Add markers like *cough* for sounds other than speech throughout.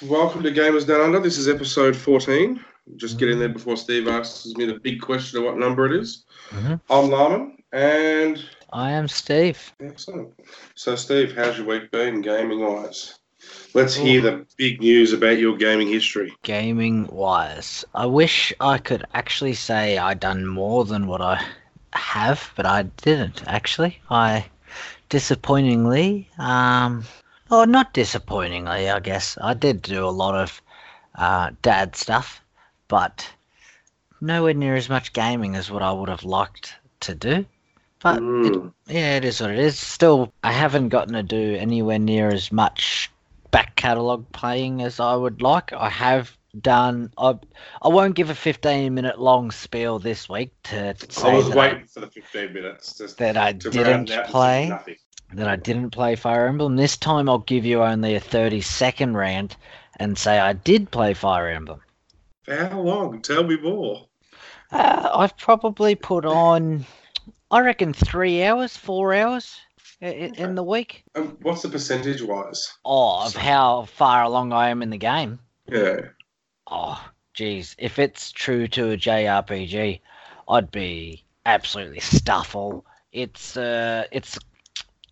guys. Welcome to Gamers Down Under. This is episode 14. Just get in there before Steve asks me the big question of what number it is. Mhm. I'm Larman, and I am Steve. excellent. So, Steve, how's your week been gaming wise? Let's hear the big news about your gaming history. Gaming wise, I wish I could actually say I done more than what I have, but I didn't actually. I disappointingly, um, or not disappointingly, I guess I did do a lot of uh, dad stuff, but nowhere near as much gaming as what I would have liked to do. But it, Mm. yeah, it is what it is. Still, I haven't gotten to do anywhere near as much back catalogue playing as I would like. I have done. I I won't give a fifteen minute long spiel this week to I say was that, waiting for the 15 minutes I, that I to didn't play. That I didn't play Fire Emblem. This time I'll give you only a thirty second rant and say I did play Fire Emblem. For how long? Tell me more. Uh, I've probably put on, I reckon, three hours, four hours i- i- Okay. in the week. Um, what's the percentage wise? Oh, of how far along I am in the game. Yeah. Oh, geez. If it's true to a JRPG, I'd be absolutely stuffle. It's uh, it's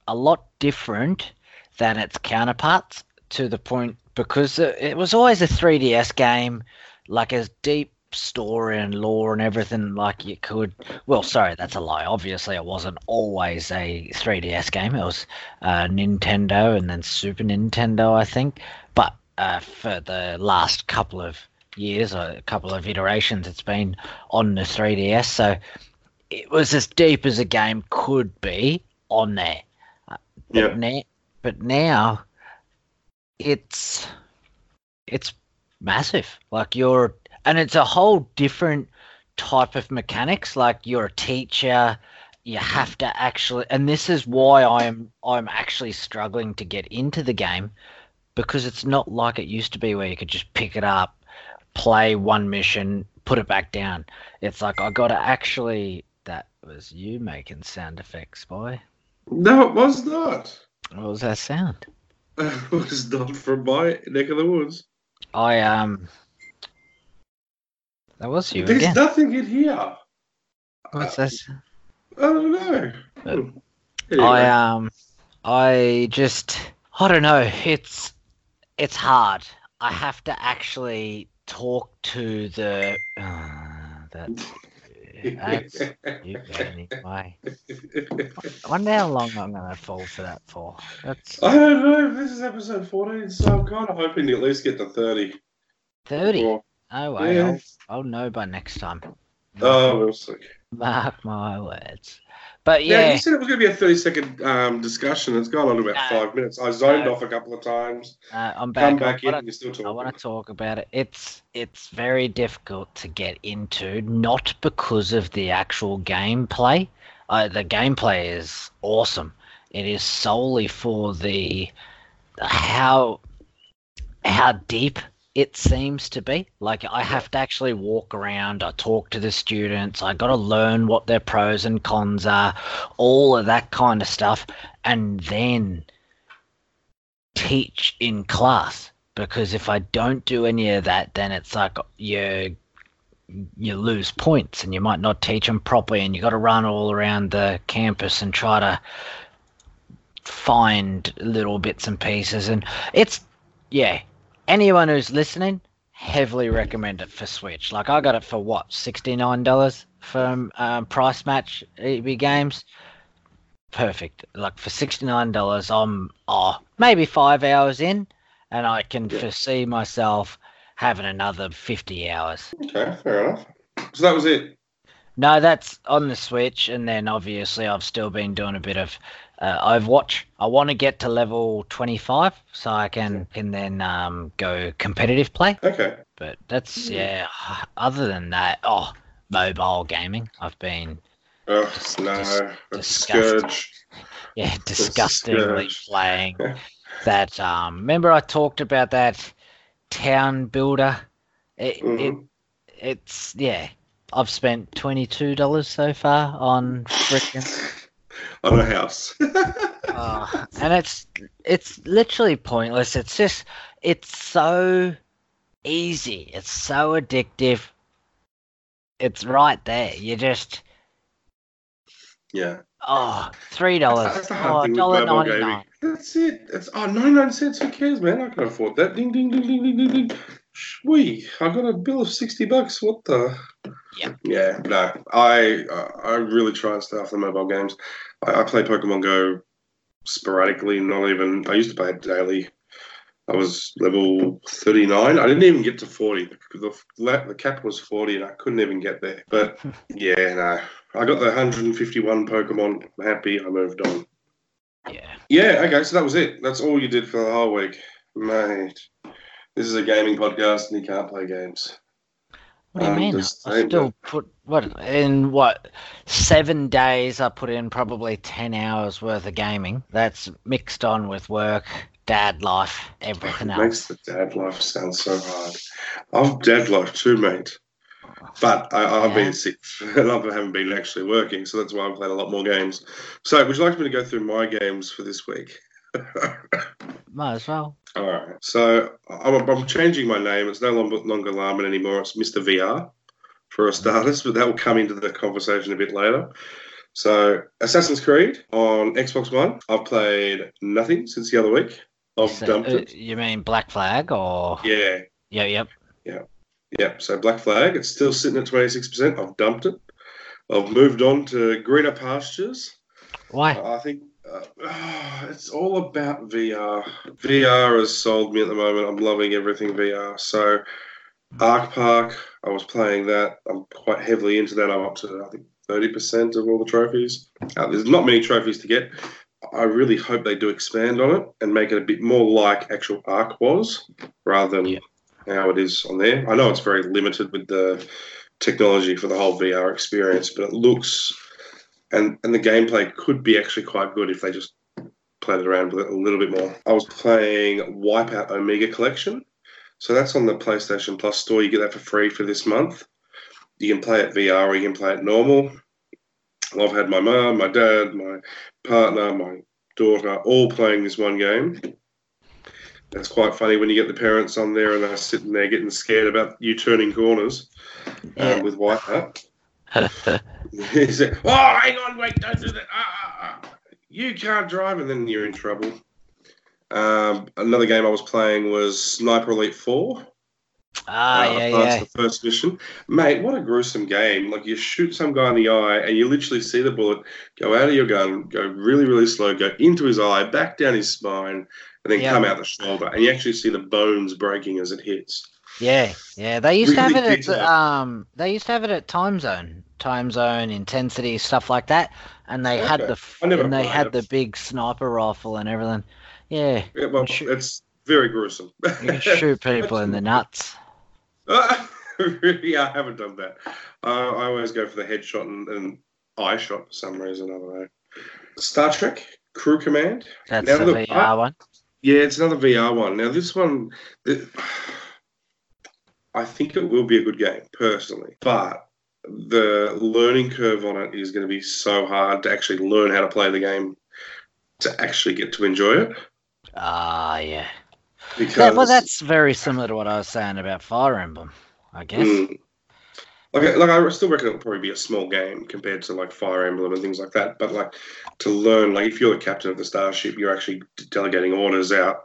a lot different than its counterparts to the point because it was always a 3DS game, like as deep story and lore and everything like you could. Well, sorry, that's a lie. Obviously, it wasn't always a 3DS game. It was uh, Nintendo and then Super Nintendo, I think. But uh, for the last couple of years, or a couple of iterations, it's been on the 3DS. So it was as deep as a game could be on there. Yeah. But, now, but now it's it's massive. Like you're, and it's a whole different type of mechanics. Like you're a teacher, you have to actually, and this is why I'm I'm actually struggling to get into the game because it's not like it used to be where you could just pick it up, play one mission, put it back down. It's like I got to actually. That was you making sound effects, boy. No, it was not. What was that sound? *laughs* It was not from my neck of the woods. I um. That was you There's again. nothing in here. What's this? I don't know. Uh, Hmm. Anyway. I um. I just. I don't know. It's. It's hard. I have to actually talk to the. Uh, that. That's you anyway. I wonder how long I'm gonna fall for that for. That's I don't know. This is episode 14, so I'm kind of hoping to at least get to 30. thirty. Or- Oh wait, Yeah. I'll, I'll know by next time. Oh, we'll see. Mark my words. But Yeah, yeah, you said it was going to be a 30 second um, discussion. It's gone on about No. five minutes. I zoned No. off a couple of times. uh, I'm back. Come I in wanna- you're still talking. I want to talk about it. It's it's very difficult to get into, not because of the actual gameplay. Uh, the gameplay is awesome. It is solely for the how how deep it seems to be. Like I have to actually walk around. I talk to the students. I got to learn what their pros and cons are, all of that kind of stuff, and then teach in class because if I don't do any of that, then it's like you you lose points and you might not teach them properly, and you got to run all around the campus and try to find little bits and pieces. And it's yeah, anyone who's listening, heavily recommend it for Switch. Like I got it for what sixty nine dollars from um, Price Match EB Games. Perfect. Like for sixty nine dollars, I'm oh maybe five hours in, and I can Yeah. foresee myself having another fifty hours. Okay, fair enough. So that was it. No, that's on the Switch, and then obviously I've still been doing a bit of uh, Overwatch. I want to get to level twenty five so I can can then um, go competitive play. Okay. But that's yeah. Other than that, oh, mobile gaming. I've been Oh, Dis- no. dis- disgusting. scourge. *laughs* yeah disgustingly playing *laughs* that. Um, remember I talked about that town builder. It, it Mhm. it's yeah. I've spent twenty two dollars so far on frickin' on a house. Uh, *laughs* and it's it's literally pointless. It's just it's so easy. It's so addictive. It's right there. You just yeah. oh three dollars. That's the hard Oh, with dollar mobile gaming. That's it. That's oh, 99 cents. Who cares, man? I can afford that. Ding, ding, ding, ding, ding, ding, ding. Wee, I got a bill of 60 bucks. What the? Yeah. Yeah, no. I I really try and stay off the mobile games. I, I play Pokemon Go sporadically, not even. I used to play it daily. I was level 39. I didn't even get to 40. The, the, the cap was 40 and I couldn't even get there. But *laughs* yeah, no. I got the 151 Pokemon. I'm happy. I moved on. Yeah. Yeah, okay, so that was it. That's all you did for the whole week. Mate, this is a gaming podcast and you can't play games. What do you Um, mean? I still put what in what seven days? I put in probably ten hours worth of gaming. That's mixed on with work, dad life, everything It makes the dad life sound so hard. I've dad life too, mate. But I, I've Yeah. been sick *laughs* and I haven't been actually working, so that's why I've played a lot more games. So, would you like me to go through my games for this week? *laughs* Might as well. All right. So I'm, I'm changing my name. It's no longer, longer Larman anymore. It's Mr. VR for a starters, but that will come into the conversation a bit later. So Assassin's Creed on Xbox One. I've played nothing since the other week. I've So, dumped uh, it. you mean Black Flag or? Yeah. Yeah. Yep. Yeah. Yeah, so Black Flag. It's still sitting at 26%. I've dumped it. I've moved on to greener pastures. Why? I think uh, *sighs* it's all about VR. VR has sold me at the moment. I'm loving everything VR. So, ARK Park, I was playing that. I'm quite heavily into that. I'm up to, I think, 30% of all the trophies. Uh, there's not many trophies to get. I really hope they do expand on it and make it a bit more like actual ARK was rather than Yeah. how it is on there. I know it's very limited with the technology for the whole VR experience, but it looks and and the gameplay could be actually quite good if they just played it around with it a little bit more. I was playing Wipeout Omega Collection, so that's on the PlayStation Plus store. You get that for free for this month. You can play it VR or you can play it normal. I've had my mum, my dad, my partner, my daughter all playing this one game. It's quite funny when you get the parents on there and they're sitting there getting scared about you turning corners um, Yeah. with Wipeout. *laughs* He said, "Oh, hang on, wait, don't do that. Ah, ah, ah. You can't drive, and then you're in trouble." Um, another game I was playing was Sniper Elite Four. ah, Uh, yeah, yeah. the first mission, mate. What a gruesome game! Like you shoot some guy in the eye, and you literally see the bullet go out of your gun, go really, really slow, go into his eye, back down his spine, and then Yeah. come out the shoulder, and you actually see the bones breaking as it hits. Yeah, yeah. They used to have it at um. They used to have it at Timezone, Time Zone intensity stuff like that, and they had the f- I never and they had it. the big sniper rifle and everything. Yeah, Yeah, well, Shoot. it's very gruesome. you shoot people in the *laughs* nuts. *laughs* Uh, yeah, I haven't done that. Uh, I always go for the headshot and, and eye shot for some reason. I don't know. Star Trek Crew Command. That's Now the look, VR I- one. Yeah, it's another VR one. Now this one, th- I think it will be a good game personally, but the learning curve on it is going to be so hard to actually learn how to play the game to actually get to enjoy it. Ah, yeah. Because That, well, that's very similar to what I was saying about Fire Emblem, I guess. Mm. Like, like I still reckon it'll probably be a small game compared to like Fire Emblem and things like that. But like to learn, like if you're the captain of the starship, you're actually delegating orders out, and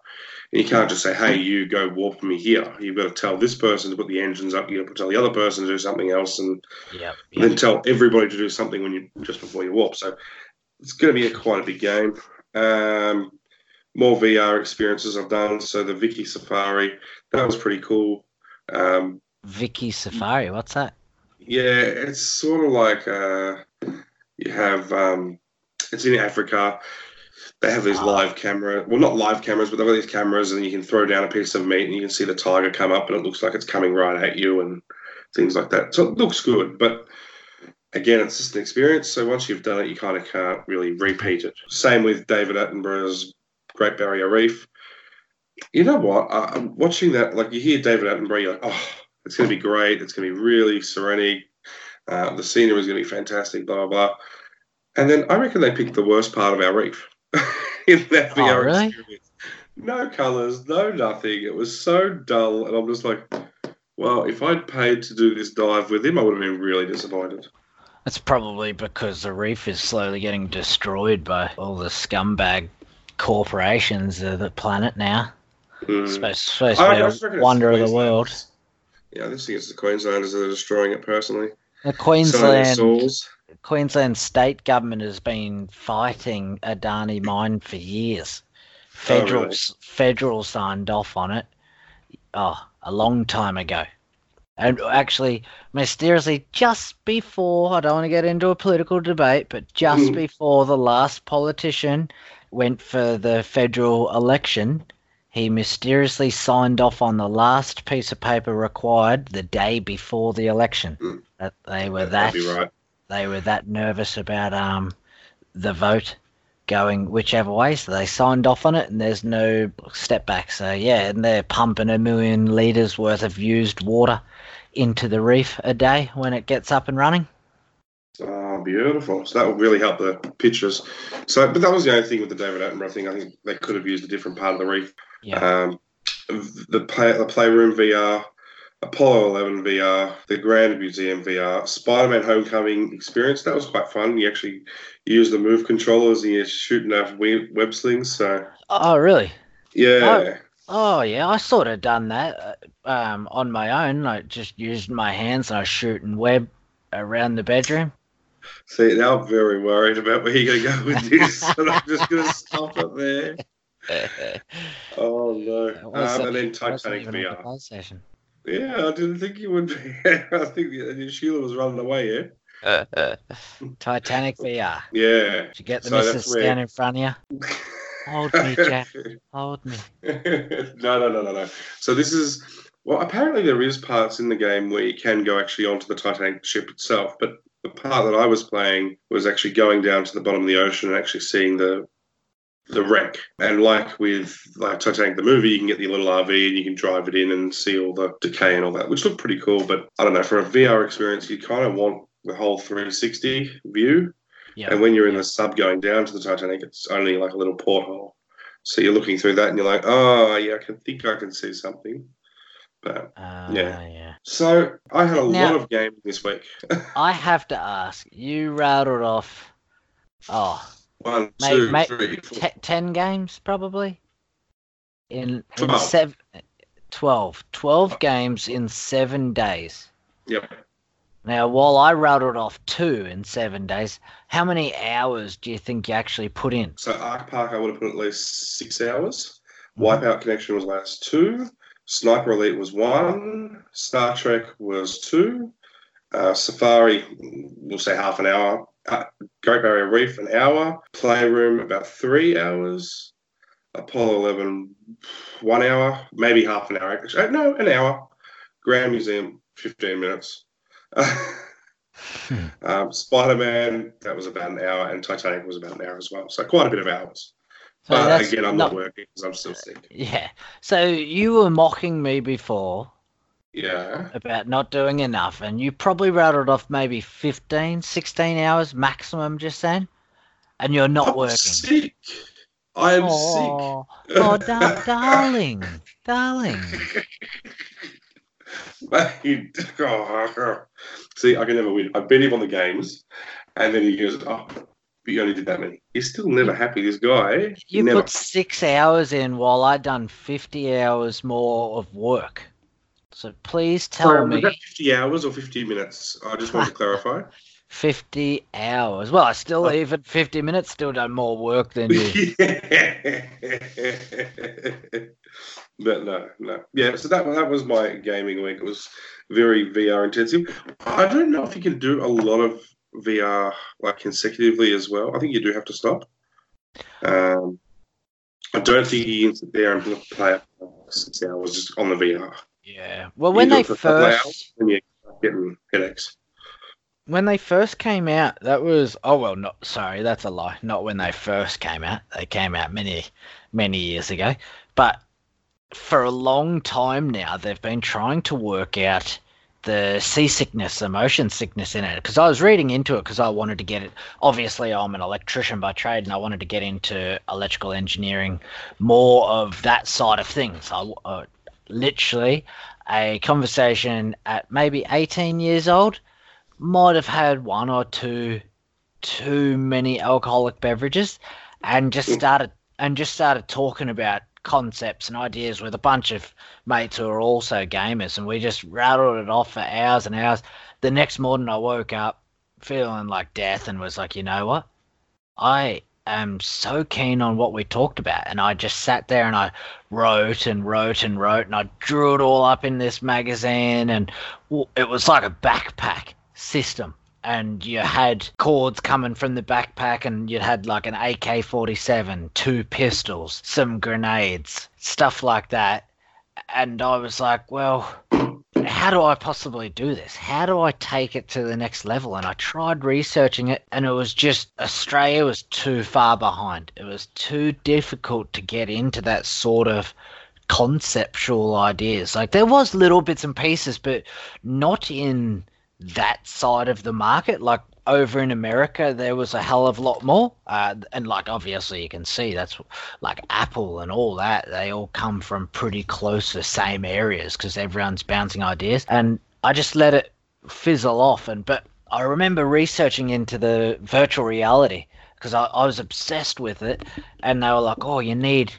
you can't just say, "Hey, you go warp me here." You've got to tell this person to put the engines up. You've got to tell the other person to do something else, and Yep. then tell everybody to do something when you just before you warp. So it's going to be a, quite a big game. Um, more VR experiences I've done. So the Vicky Safari that was pretty cool. Um, Vicky Safari. What's that? yeah, it's sort of like uh, you have um, it's in Africa. They have these Ah. live camera, well, not live cameras, but they've got these cameras, and you can throw down a piece of meat, and you can see the tiger come up, and it looks like it's coming right at you, and things like that. So it looks good, but again, it's just an experience. So once you've done it, you kind of can't really repeat it. Same with David Attenborough's Great Barrier Reef. You know what? I, I'm watching that. Like you hear David Attenborough, you're like, oh, it's going to be great. It's going to be really serenic. Uh, the scenery is going to be fantastic. Blah blah blah. And then I reckon they picked the worst part of our reef *laughs* in that Oh, VR really? experience. No colours, no nothing. It was so dull, and I'm just like, well, if I'd paid to do this dive with him, I would have been really disappointed. That's probably because the reef is slowly getting destroyed by all the scumbag corporations of the planet now. Mm. Supposed, supposed I to be a wonder of the world. Yeah, I just think it's the Queenslanders that are destroying it personally. The Queensland. Queensland state government has been fighting Adani mine for years. Oh, Federal really? federal signed off on it. Oh, a long time ago. And actually, mysteriously, just before, I don't want to get into a political debate, but just Mhm. before the last politician went for the federal election, he mysteriously signed off on the last piece of paper required the day before the election. Mm. That they were That'd that right. They were that nervous about um the vote going whichever way, so they signed off on it, and there's no step back. So yeah, and they're pumping a million liters worth of used water into the reef a day when it gets up and running. Oh, beautiful. So that will really help the pictures. So, but that was the only thing with the David Attenborough thing. I think they could have used a different part of the reef. Yeah, Um, the play, the Playroom VR, Apollo 11 VR, the Grand Museum VR, Spider-Man Homecoming experience. That was quite fun. You actually use the move controllers and you're shooting off web slings. So Oh really? yeah, Oh yeah, I sort of done that uh, um on my own. I just used my hands and I was shooting web around the bedroom. see now I'm very worried about where you're going to go with *laughs* this, and I'm just going to stop it there. *laughs* Oh no! Um, and then it Titanic VR. Yeah, I didn't think you would be. *laughs* I think Sheila was running away. Eh? *laughs* Yeah. Titanic VR. Yeah. Did you get the So missus stand in front of you? Hold me, *laughs* Jack. Hold me. no, no, no, no, no. So this is well. Apparently, there is parts in the game where you can go actually onto the Titanic ship itself, but the part that I was playing was actually going down to the bottom of the ocean and actually seeing the the wreck. And like with like Titanic the movie, you can get the little RV and you can drive it in and see all the decay and all that, which looked pretty cool. But I don't know, for a VR experience, you kind of want the whole 360 view. Yeah. And when you're in the sub going down to the Titanic, it's only like a little porthole. So you're looking through that and you're like, oh, yeah, I can think I can see something. But Uh, Yeah. yeah. so I had a Now- lot of games this week. *laughs* I have to ask. You rattled off. Oh, One, Mate, two, mate, three, four. te- ten games probably. In, in Twelve. seven, 12. 12 games in seven days. Yep. Now, while I rattled off two in seven days, how many hours do you think you actually put in? So ARK Park, I would have put at least six hours. Mm-hmm. Wipeout Connection was last two. Sniper Elite was one. Star Trek was two. Uh, Safari, we'll say half an hour. Uh, Great Barrier Reef, an hour. Playroom, about three hours. Apollo 11, one hour, maybe half an hour. Actually, no, an hour. Grand Museum, 15 minutes. *laughs* um, Spider Man, that was about an hour, and Titanic was about an hour as well. So quite a bit of hours. So But again, I'm not, working because I'm still sick. Yeah. So you were mocking me before Yeah. about not doing enough, and you probably rattled off maybe 15, 16 hours maximum just then, and you're not I'm working. sick. I am oh, oh dar- darling, *laughs* darling. Mate, *laughs* oh, See, I can never win. I beat him on the games, and then he goes, "Oh, but you only did that many." He's still never happy. This guy. You never. put six hours in while I done 50 hours more of work. So please tell Sorry, me was that 50 hours or 50 minutes? I just want to clarify. *laughs* 50 hours. Well, I still, Oh. even 50 minutes, still done more work than *laughs* you. *laughs* but no, no. Yeah, so that that was my gaming week. It was very VR intensive. I don't know if you can do a lot of VR like consecutively as well. I think you do have to stop. Um, I don't think you can sit there and play it for six hours just on the VR. Yeah. Well, when they it for a couple of first. And you getting headaches. when they first came out, that was oh well, not sorry, that's a lie. Not when they first came out. They came out many, many years ago. But for a long time now, they've been trying to work out the seasickness, the motion sickness in it. Because I was reading into it because I wanted to get it. Obviously, I'm an electrician by trade, and I wanted to get into electrical engineering, more of that side of things. I uh, literally a conversation at maybe 18 years old, might have had one or two too many alcoholic beverages, and just started and just started talking about concepts and ideas with a bunch of mates who are also gamers, and we just rattled it off for hours and hours. The next morning, I woke up feeling like death and was like, you know what? I am so keen on what we talked about. And I just sat there and I wrote and wrote and wrote and I drew it all up in this magazine. And it was like a backpack system. And you had cords coming from the backpack, and you had like an AK 47, two pistols, some grenades, stuff like that. And I was like, well, how do I possibly do this? How do I take it to the next level? And I tried researching it, and it was just Australia was too far behind. It was too difficult to get into that sort of conceptual ideas. Like there was little bits and pieces, but not in that side of the market. Like over in America, there was a hell of a lot more. Uh, and like obviously you can see that's like Apple and all that. They all come from pretty close to the same areas because everyone's bouncing ideas. And I just let it fizzle off. And but I remember researching into the virtual reality because I, I was obsessed with it. And they were like, "Oh, you need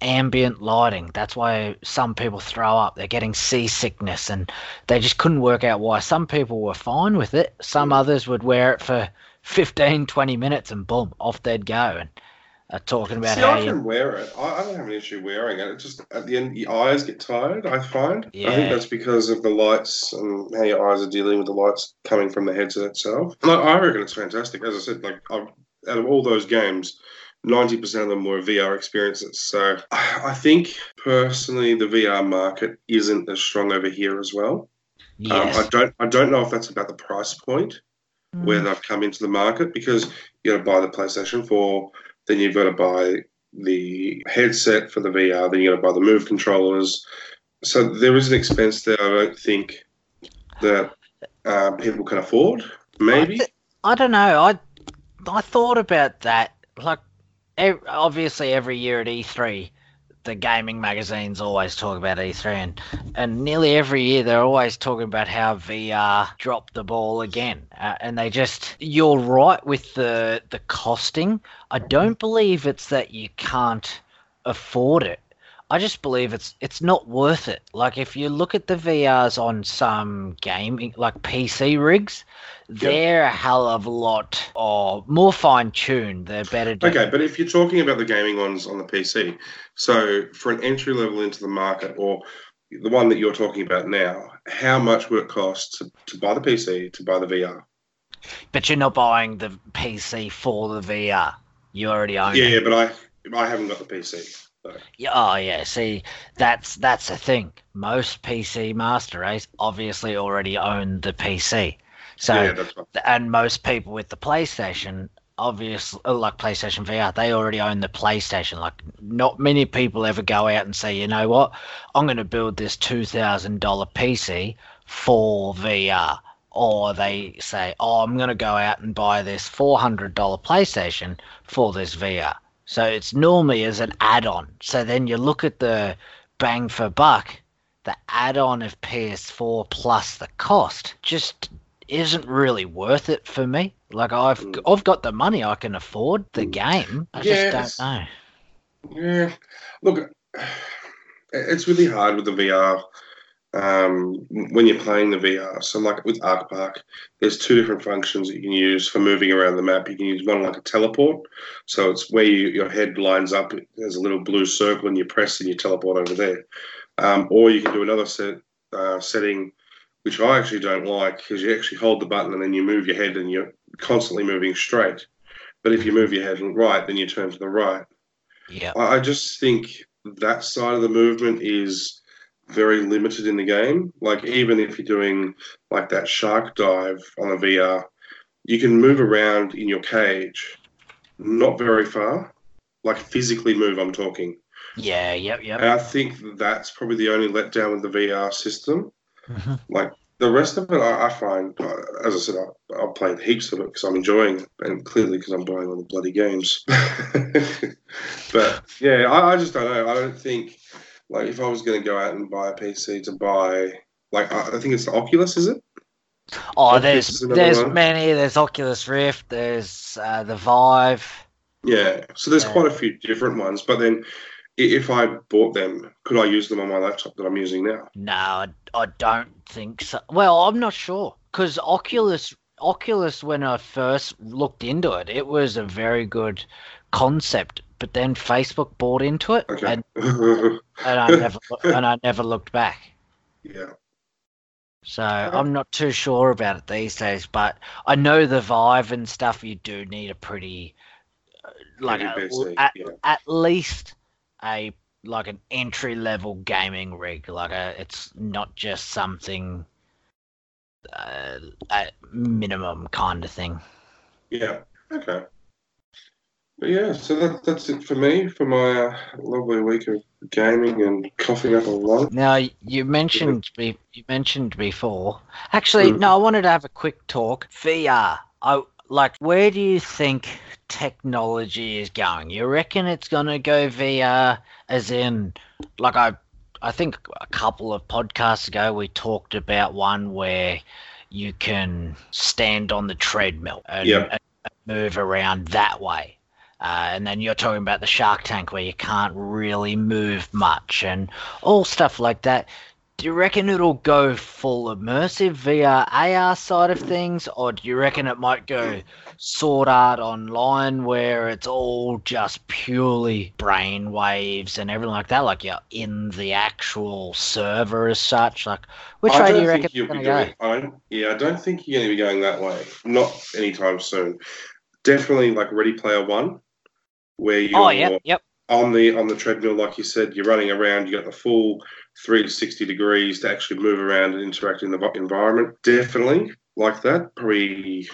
ambient lighting. That's why some people throw up. They're getting seasickness, and they just couldn't work out why. Some people were fine with it. Some mm. others would wear it for 15, 20 minutes, and boom, off they'd go. And uh, talking about See, how I you can wear it. I, I don't have an issue wearing it. It just at the end, your eyes get tired. I find. Yeah. I think that's because of the lights and how your eyes are dealing with the lights coming from the headset itself. I, I reckon it's fantastic. As I said, like I've, out of all those games, 90% of them were VR experiences. So I think personally the VR market isn't as strong over here as well. yes. Um, I don't I don't know if that's about the price point Mm. where they've come into the market because you got to buy the PlayStation 4, then you've got to buy the headset for the VR, then you got to buy the Move controllers. So there is an expense there. I don't think that uh, people can afford. Maybe. I, th- I don't know. I I thought about that. Like, ev- obviously, every year at E3, the gaming magazines always talk about E3, and and nearly every year they're always talking about how VR dropped the ball again, uh, and they just. You're right with the the costing. I don't believe it's that you can't afford it. I just believe it's it's not worth it. Like if you look at the VRs on some gaming like PC rigs, they're a hell of a lot or more fine tuned. They're better. to- Okay, but if you're talking about the gaming ones on the PC, so for an entry level into the market or the one that you're talking about now, how much would it cost to, to buy the PC, to buy the VR? But you're not buying the PC for the VR. You already own Yeah, it. but I I haven't got the PC. Yeah, Oh yeah, see, that's that's the thing. Most PC master race obviously already own the PC. So yeah, right. and most people with the PlayStation, obviously, uh, like PlayStation VR, they already own the PlayStation. Like, not many people ever go out and say, you know what, I'm going to build this two thousand dollar PC for VR, or they say, oh, I'm going to go out and buy this four hundred dollar PlayStation for this VR. So it's normally as an add-on. So then you look at the bang for buck, the add-on of PS4 plus the cost just isn't really worth it for me. Like I've Mm. I've got the money, I can afford the game. I Yes. just don't know. Yeah, look, it's really hard with the VR um, when you're playing the VR. So, like with ARK Park, there's two different functions that you can use for moving around the map. You can use one like a teleport, so it's where you, your head lines up. There's a little blue circle, and you press and you teleport over there. Um, or you can do another set uh, setting, which I actually don't like, because you actually hold the button and then you move your head, and you're constantly moving straight. But if you move your head right, then you turn to the right. Yeah. I I just think that side of the movement is very limited in the game. Like even if you're doing like that shark dive on a VR, you can move around in your cage, not very far. Like physically move, I'm talking. Yeah, yep, yep. And I think that's probably the only letdown with the VR system. Mhm. Like the rest of it, I, I find, uh, as I said, I, I've played heaps of it because I'm enjoying it, and clearly because I'm buying all the bloody games. *laughs* but yeah, I, I just don't know. I don't think like if I was going to go out and buy a PC to buy, like I, I think it's the Oculus, is it? Oh, Oculus there's there's one. many. There's Oculus Rift. There's uh, the Vive. Yeah. So there's Yeah. quite a few different ones, but then if I bought them, could I use them on my laptop that I'm using now? No, I, I don't think so. Well, I'm not sure because Oculus Oculus when I first looked into it, it was a very good concept. But then Facebook bought into it, Okay. and, *laughs* and I never and I never looked back. yeah. So I'm not too sure about it these days, but I know the Vive and stuff. You do need a pretty, uh, like a, PC, at, yeah. at least a like an entry level gaming rig. Like a, it's not just something uh, at minimum kind of thing. Yeah. Okay. But yeah, so that, that's it for me for my uh, lovely week of gaming and coughing up a lot. Now you mentioned be, you mentioned before. Actually, Mm. no, I wanted to have a quick talk. VR. I like. Where do you think technology is going? You reckon it's gonna go VR, as in, like I, I think a couple of podcasts ago we talked about one where you can stand on the treadmill and, Yep. and move around that way. Uh, and then you're talking about the Shark Tank where you can't really move much and all stuff like that. Do you reckon it'll go full immersive VR AR side of things, or do you reckon it might go Sword Art Online where it's all just purely brain waves and everything like that, like you're in the actual server as such? Like, which I way do you reckon you'll going be to go? doing. Yeah, I don't think you're going to be going that way. Not anytime soon. Definitely like Ready Player One, where oh, you're Oh, yep, yep. on the on the treadmill, like you said, you're running around. You got the full 360 degrees to actually move around and interact in the environment. Definitely like that. Probably.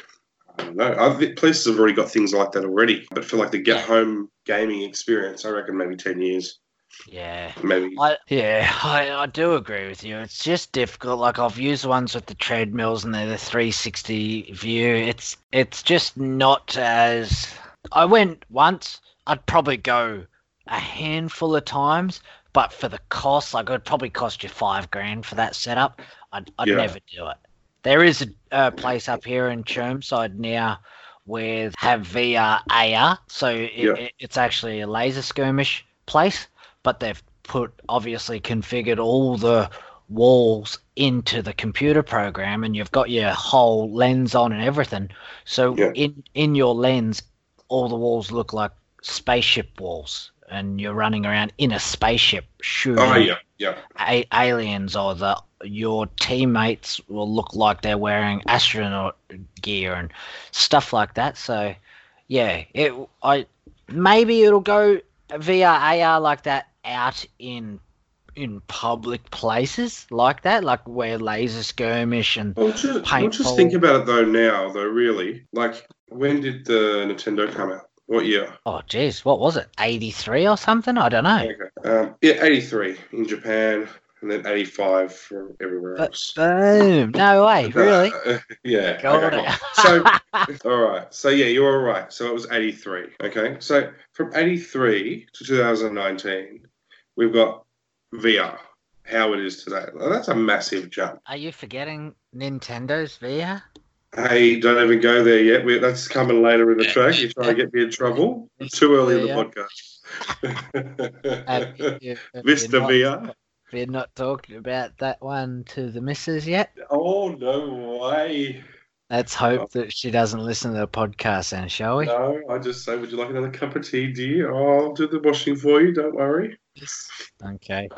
I don't know. I think places have already got things like that already, but for like the get home gaming experience, I reckon maybe ten years, Yeah. maybe. I, yeah, *laughs* I, I do agree with you. It's just difficult. Like I've used ones with the treadmills and they're the 360 view. It's it's just not as. I went once. I'd probably go a handful of times, but for the cost, like it would probably cost you five grand for that setup. I'd, I'd Yeah. never do it. There is a, a place up here in Chermside now where have VR AR, so it, Yeah. it, it's actually a laser skirmish place, but they've put obviously configured all the walls into the computer program, and you've got your whole lens on and everything. So Yeah. in in your lens, all the walls look like spaceship walls, and you're running around in a spaceship shooting Oh yeah, yeah. a- aliens or the your teammates will look like they're wearing astronaut gear and stuff like that. So yeah, it I maybe it'll go VR AR like that out in in public places like that, like where laser skirmish and Well, just, well, Paintball. just think about it though. Now, though, really, like when did the Nintendo come out? What year? oh geez, what was it? Eighty three or something? I don't know. Okay. Um, yeah, eighty-three in Japan, and then eighty-five for everywhere But else. boom! No way, *laughs* really? Uh, *laughs* yeah. Okay. So, *laughs* all right. So yeah, you're all right. So it was eighty-three. Okay. So from eighty-three to two thousand nineteen, we've got VR. How it is today. Well, that's a massive jump. Are you forgetting Nintendo's VR? Hey, don't even go there yet. We, that's coming later in the track. You're trying to get me in trouble. Too early in the podcast. *laughs* you- uh, *laughs* have Vista you not- VR. We're not talking about that one to the missus yet. Oh no way! Let's hope oh. that she doesn't listen to the podcast, then, shall we? No, I just say, would you like another cup of tea, dear? Oh, I'll do the washing for you. Don't worry. Okay.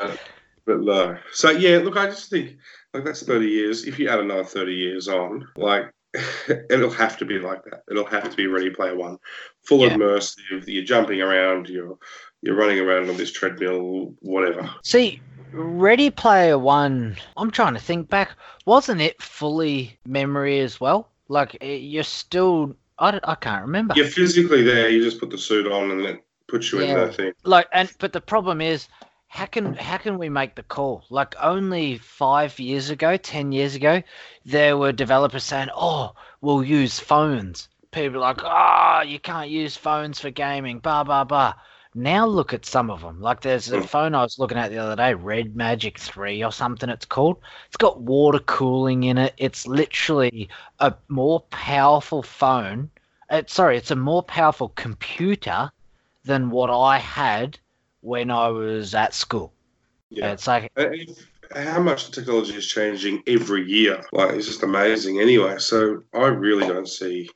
But no. So yeah, look, I just think like that's thirty years. If you add another thirty years on, like *laughs* it'll have to be like that. It'll have to be Ready Player One, full Yeah. immersive. You're jumping around. You're you're running around on this treadmill, whatever. See, Ready Player One. I'm trying to think back. Wasn't it fully memory as well? Like eh, you're still. I, I can't remember. You're physically there. You just put the suit on and it puts you in Yeah. that thing. Like, and but the problem is, how can how can we make the call? Like only five years ago, ten years ago, there were developers saying, "Oh, we'll use phones." People like, "Oh, you can't use phones for gaming." Blah blah blah. Now look at some of them. Like there's a mm. phone I was looking at the other day, Red Magic 3 or something it's called. It's got water cooling in it. It's literally a more powerful phone. It's, sorry, it's a more powerful computer than what I had when I was at school. Yeah. It's like Uh, How much the technology is changing every year? Like it's just amazing. Anyway, so I really don't see.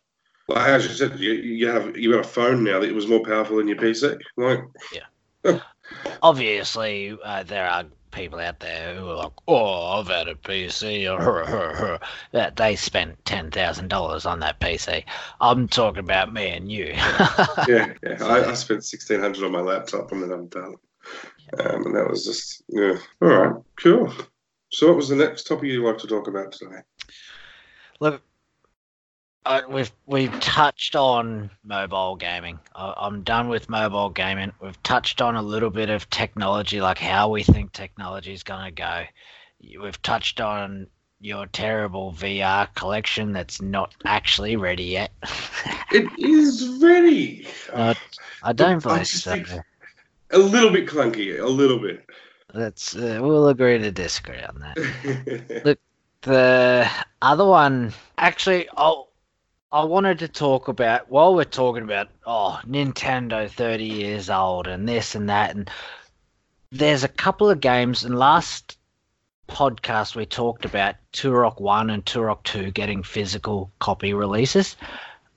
Like as you said, you, you have you have a phone now that it was more powerful than your PC. Like yeah. *laughs* obviously uh, there are people out there who are like, "Oh, I've had a PC," or *laughs* that they spent ten thousand dollars on that PC. I'm talking about me and you. *laughs* yeah, yeah. I, I spent sixteen hundred on my laptop and then I'm done. Um, and that was just yeah. All right, cool. So, what was the next topic you'd like to talk about today? Look, uh, we've we've touched on mobile gaming. I, I'm done with mobile gaming. We've touched on a little bit of technology, like how we think technology is going to go. We've touched on your terrible VR collection that's not actually ready yet. *laughs* It is ready. No, I don't believe so. A little bit clunky, a little bit. That's uh, we'll agree to disagree on that. *laughs* Look, the other one, actually, oh, I wanted to talk about while we're talking about oh Nintendo 30 years old and this and that, and there's a couple of games. And last podcast we talked about Turok One and Turok Two getting physical copy releases.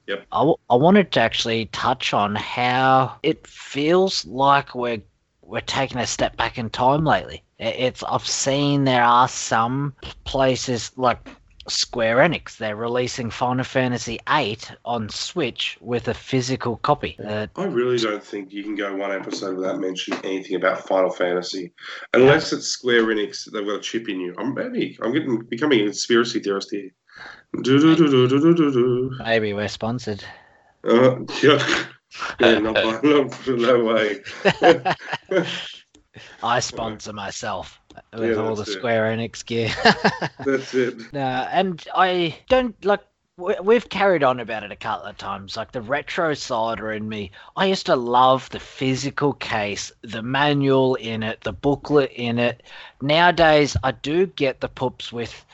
Yep. I, w- I wanted to actually touch on how it feels like we're we're taking a step back in time lately. It's I've seen there are some places like Square Enix. They're releasing Final Fantasy VIII on Switch with a physical copy. Uh, I really don't think you can go one episode without mentioning anything about Final Fantasy, unless it's Square Enix. They've got a chip in you. I'm maybe I'm getting becoming a conspiracy theorist here. Do do do do do do do do. maybe we're sponsored. Uh, yeah, yeah, no, *laughs* no, no way. *laughs* I sponsor myself with Yeah, all the Square it. Enix gear. *laughs* That's it. *laughs* No, and I don't like. we- We've carried on about it a couple of times. Like the retro cider in me, I used to love the physical case, the manual in it, the booklet in it. Nowadays, I do get the pups with,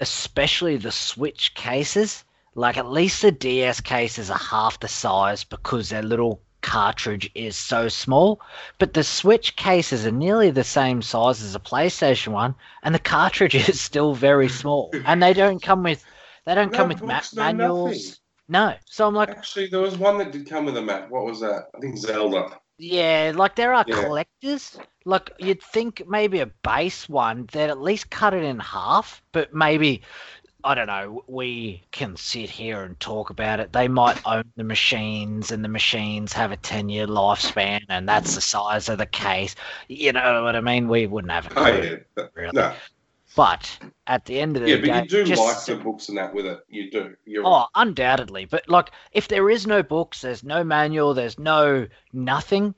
especially the Switch cases. Like at least the DS cases are half the size because they're little cartridge is so small. But the Switch cases are nearly the same size as a PlayStation one, and the cartridge *laughs* is still very small. And they don't come with they don't No come with ma- no manuals. nothing. No, so I'm like, Actually, there was one that did come with a map. What was that? I think Zelda. yeah, like there are Yeah. collectors. Like you'd think maybe a base one, they'd at least cut it in half, but maybe I don't know. We can sit here and talk about it. They might own the machines, and the machines have a ten-year lifespan, and that's the size of the case. You know what I mean? We wouldn't have a Oh yeah, really. no, But at the end of the yeah, day, but you do just like the books and that with it. You do. You're Oh, undoubtedly. But like, if there is no books, there's no manual, there's no nothing.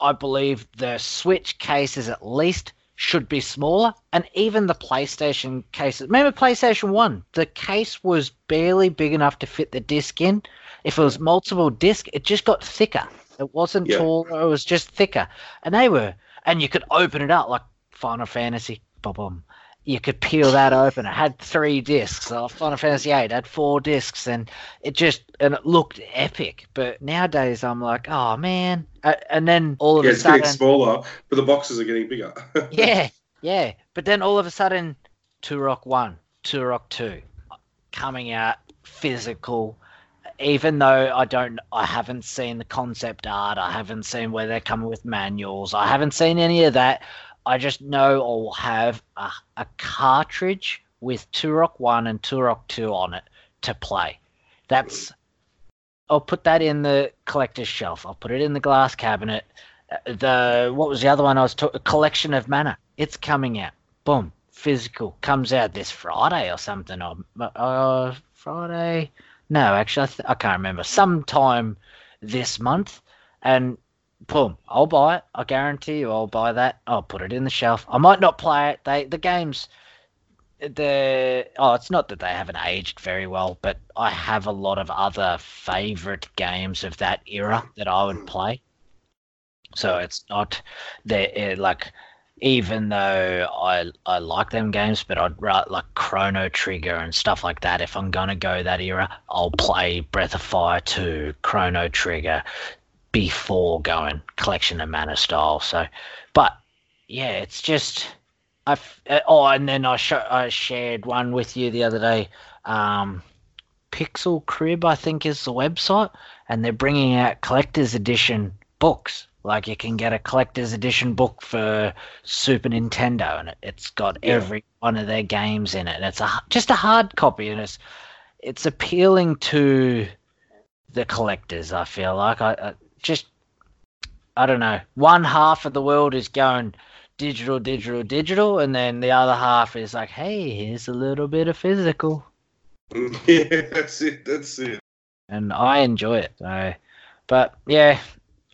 I believe the Switch case is at least should be smaller, and even the PlayStation cases. Remember PlayStation One? The case was barely big enough to fit the disc in. If it was multiple disc, it just got thicker. It wasn't Yeah. taller; it was just thicker. And they were, and you could open it up like Final Fantasy. Boom you could peel that open. It had three discs. Uh, Final Fantasy VIII had four discs, and it just and it looked epic. But nowadays, I'm like, oh man. And then all of yeah, a it's getting smaller, but the boxes are getting bigger. *laughs* yeah, yeah. But then all of a sudden, Turok One, Turok Two, coming out physical. Even though I don't, I haven't seen the concept art. I haven't seen where they're coming with manuals. I haven't seen any of that. I just know I'll have a, a cartridge with Turok One and Turok Two on it to play. That's. I'll put that in the collector's shelf. I'll put it in the glass cabinet. Uh, The what was the other one I was talking? Collection of Mana. It's coming out. Boom. Physical comes out this Friday or something. Or uh, Friday? No, actually, I, th- I can't remember. Sometime this month, and boom, I'll buy it. I guarantee you, I'll buy that. I'll put it in the shelf. I might not play it. They the games, the oh, it's not that they haven't aged very well, but I have a lot of other favorite games of that era that I would play. So it's not that eh, like even though I I like them games, but I'd rather like Chrono Trigger and stuff like that. If I'm gonna go that era, I'll play Breath of Fire 2, Chrono Trigger, before going Collection of Mana style. So, but yeah, it's just I uh, oh, and then I sh- I shared one with you the other day. Um, Pixel Crib, I think, is the website, and they're bringing out collector's edition books. Like you can get a collector's edition book for Super Nintendo, and it, it's got yeah. every one of their games in it. And it's a just a hard copy, and it's it's appealing to the collectors. I feel like I just I don't know. One half of the world is going digital, digital, digital, and then the other half is like, hey, here's a little bit of physical. *laughs* Yeah, that's it. That's it. And I enjoy it. So, but yeah,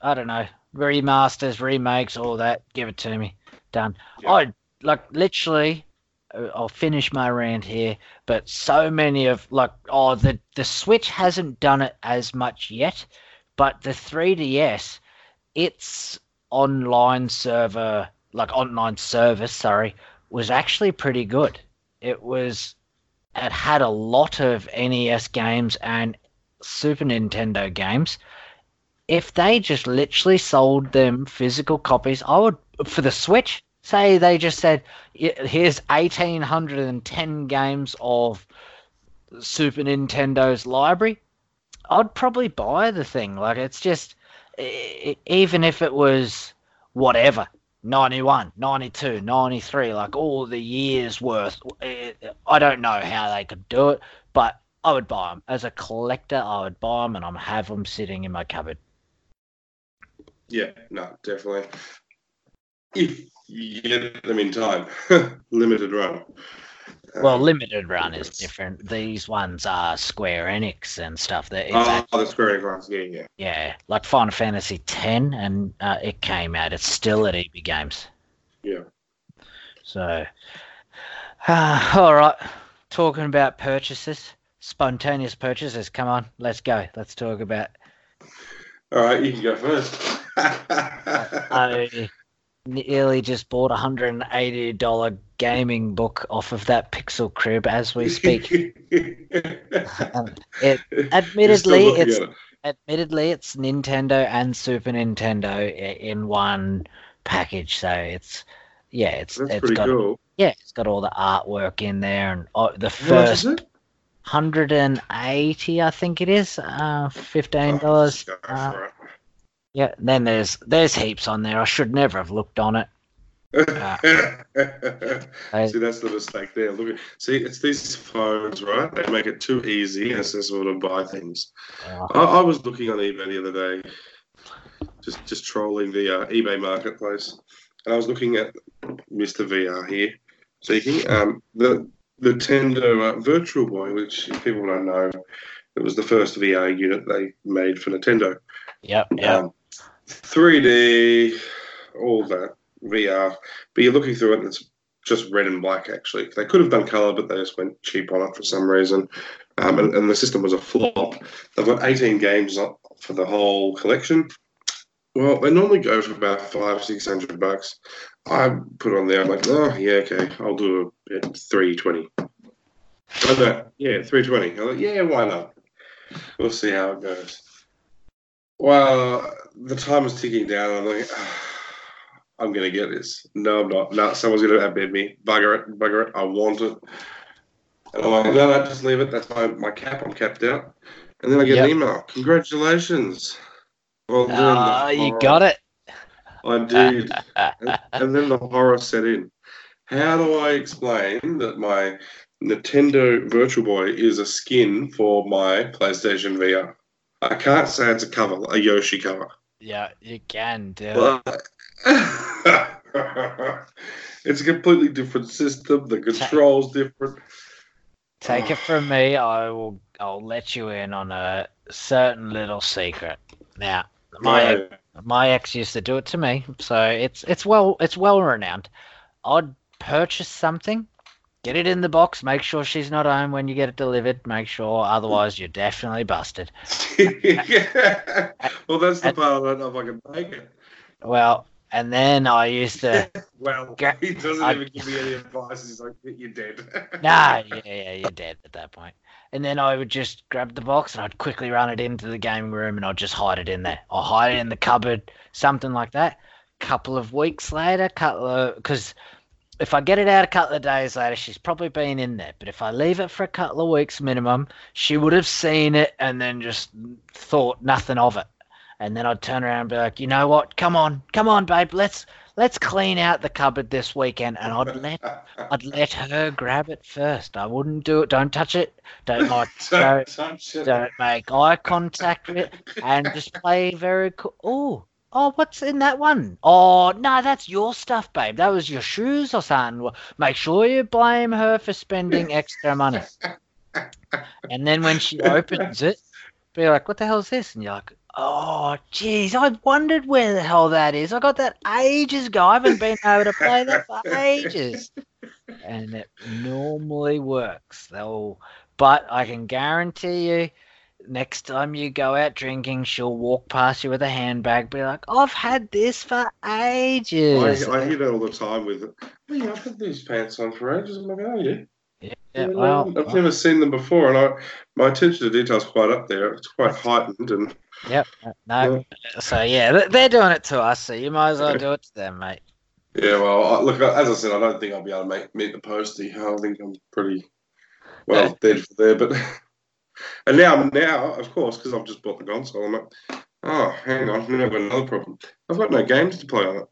I don't know. Remasters, remakes, all that. Give it to me. Done. Yeah. I like literally. Uh, I'll finish my rant here, but so many of like, oh, the the Switch hasn't done it as much yet, but the 3DS, its online server like online service, sorry, was actually pretty good. It was it had a lot of NES games and Super Nintendo games. If they just literally sold them physical copies, I would for the Switch. Say they just said, "Here's 1810 games of Super Nintendo's library." I'd probably buy the thing. Like it's just, even if it was whatever, 91, 92, 93, like all the years worth. I don't know how they could do it, but I would buy them. As a collector, I would buy them and I'm have them sitting in my cupboard. Yeah, no, definitely. If you get them in time, *laughs* limited run. Well, um, limited run is different. These ones are Square Enix and stuff. That oh, actually, the Square Enix ones, yeah, yeah. Yeah, like Final Fantasy X, and uh, it came out. It's still at EB Games. Yeah. So, uh, *sighs* all right. Talking about purchases, spontaneous purchases. Come on, let's go. Let's talk about. All right, you can go first. I *laughs* nearly just bought a hundred and eighty dollar gaming book off of that Pixel Crib as we speak. *laughs* it, admittedly, it's it. admittedly it's Nintendo and Super Nintendo in one package. So it's yeah, it's That's it's got cool. yeah, it's got all the artwork in there and oh, the first. 180 I think it is uh $15 oh, uh, yeah then there's there's heaps on there I should never have looked on it *laughs* see, that's the mistake there. Look, at, see, it's these phones, right? They make it too easy and accessible to buy things. I, I, was looking on eBay the other day, just just trolling the uh, eBay marketplace, and I was looking at Mr. VR here, seeking um, the the Nintendo uh, Virtual Boy, which people don't know, it was the first VR unit they made for Nintendo. Yep. Yeah. Um, 3D, all that VR, but you're looking through it and it's just red and black. Actually, they could have done color, but they just went cheap on it for some reason. Um, and, and, the system was a flop. They've got 18 games for the whole collection. Well, they normally go for about five, six hundred bucks. I put on there. I'm like, oh yeah, okay, I'll do a three twenty. Oh, yeah, three twenty. I'm like, yeah, why not? We'll see how it goes. Well, the time is ticking down. I'm like. Oh, *sighs* I'm gonna get this. No, I'm not. No, someone's gonna outbid me. Bugger it, bugger it. I want it. And I'm like, no, no, just leave it. That's my, my cap. I'm capped out. And then I get yep. an email. Congratulations. Well done. Uh, you got it. I did. and, and then the horror set in. How do I explain that my Nintendo Virtual Boy is a skin for my PlayStation VR? I can't say it's a cover, a Yoshi cover. Yeah, you can do it. *laughs* it's a completely different system. The controls different. Take it from me. I will. I'll let you in on a certain little secret. Now, my My ex used to do it to me, so it's it's well it's well renowned. I'd purchase something, get it in the box, make sure she's not home when you get it delivered. Make sure, otherwise you're definitely busted. yeah. *laughs* Well, that's the And- part I don't know if I can make it. Well, and then I used to *laughs* Well, *laughs* he doesn't I- even give me any advice. He's like, "You're dead." Nah, yeah, yeah, you're dead at that point. And then I would just grab the box and I'd quickly run it into the gaming room and I'd just hide it in there. I'll hide it in the cupboard, something like that. Couple of weeks later, couple because if I get it out a couple of days later, she's probably been in there. But if I leave it for a couple of weeks minimum, she would have seen it and then just thought nothing of it. And then I'd turn around and be like, you know what? Come on, come on, babe. Let's let's clean out the cupboard this weekend. And I'd let *laughs* I'd let her grab it first. I wouldn't do it. Don't touch it. Don't *laughs* like. Don't don't, touch don't make eye contact with it, and just play very cool. Oh, oh, what's in that one? Oh, no, that's your stuff, babe. That was your shoes or something. Make sure you blame her for spending extra money. *laughs* And then when she opens it, be like, "What the hell is this?" And you're like, "Oh, geez, I wondered where the hell that is. I got that ages ago. I haven't been able to play that for ages." and it normally works. They'll, but I can guarantee you, next time you go out drinking, she'll walk past you with a handbag, be like, "I've had this for ages." I, I hear that all the time with, oh, yeah, I've had these pants on for ages. I'm like, oh, yeah. yeah, Yeah, well, I've never seen them before, and I, my attention to detail is quite up there. It's quite heightened, and yep, no. So yeah, they're doing it to us, so you might as well do it to them, mate. yeah. Well, I, look, as I said, I don't think I'll be able to make meet the postie. I think I'm pretty well dead for there, but *laughs* and now, now, of course, because I've just bought the console, I'm like, oh, hang on, now I've got another problem. I've got no games to play on it.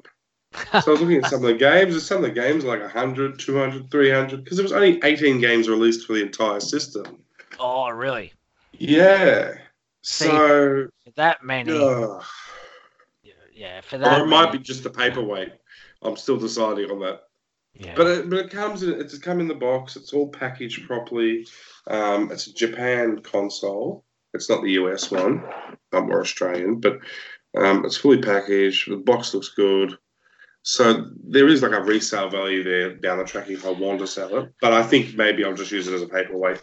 *laughs* So I was looking at some of the games, and some of the games are like 100, 200, 300, because there was only 18 games released for the entire system. Oh, really? Yeah. See, So, That many? ugh. Yeah, for that. or it might be just the paperweight. I'm still deciding on that. Yeah. But it, but it comes in. It's come in the box. It's all packaged properly. Um, it's a Japan console. It's not the US one. I'm more Australian, but um, it's fully packaged. The box looks good. So there is like a resale value there down the track if I want to sell it. But I think maybe I'll just use it as a paperweight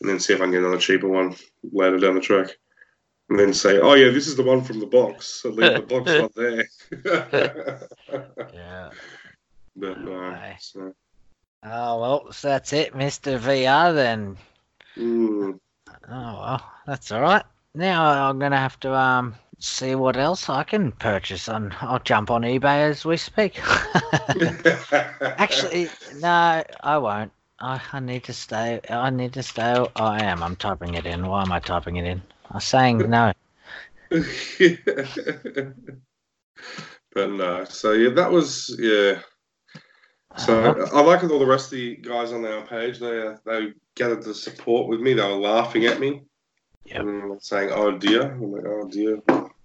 and then see if I can get another cheaper one later down the track. And then say, oh yeah, this is the one from the box. So leave the box *laughs* not there. *laughs* yeah. But no. Aye. So, Oh well, so that's it, Mister VR. Then. mm. Oh well, that's all right. Now I'm gonna have to um see what else I can purchase on. I'll jump on eBay as we speak. *laughs* Actually, no, I won't. I, I need to stay. I need to stay. Oh, I am. I'm typing it in. Why am I typing it in? I'm saying no. *laughs* *laughs* but no, so yeah, that was yeah. So Uh, I like with all the rest of the guys on our page. They they gathered the support with me. They were laughing at me Yep. and saying, "Oh dear," I'm like, "Oh dear."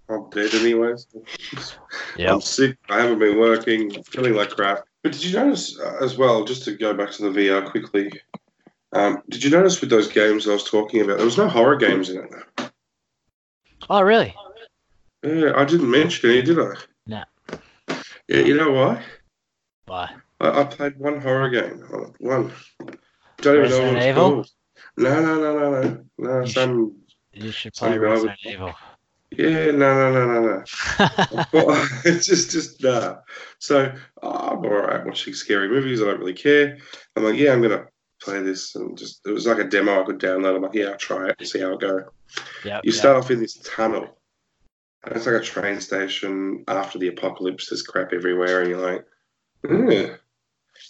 I'm dead anyways. *laughs* Yep. I'm sick. I haven't been working. Feeling like crap. But did you notice uh, as well? Just to go back to the VR quickly. Um, did you notice with those games I was talking about? There was no horror games in it. Oh really? Yeah, I didn't mention any, did I? No. Yeah, you know why? Why? I, I played one horror game. on it. One. Don't even know Resident what Evil? called. No, no, no, no, no. No, You some. You should play Resident Evil. Yeah, no, no, no, no, no. *laughs* Well, *laughs* it's just, just nah. So oh, I'm all right watching scary movies. I don't really care. I'm like, yeah, I'm gonna play this, and just it was like a demo I could download. I'm like, yeah, I'll try it and see how it goes. Yep, You yep. start off in this tunnel. And it's like a train station after the apocalypse. There's crap everywhere, and you're like, "Ugh."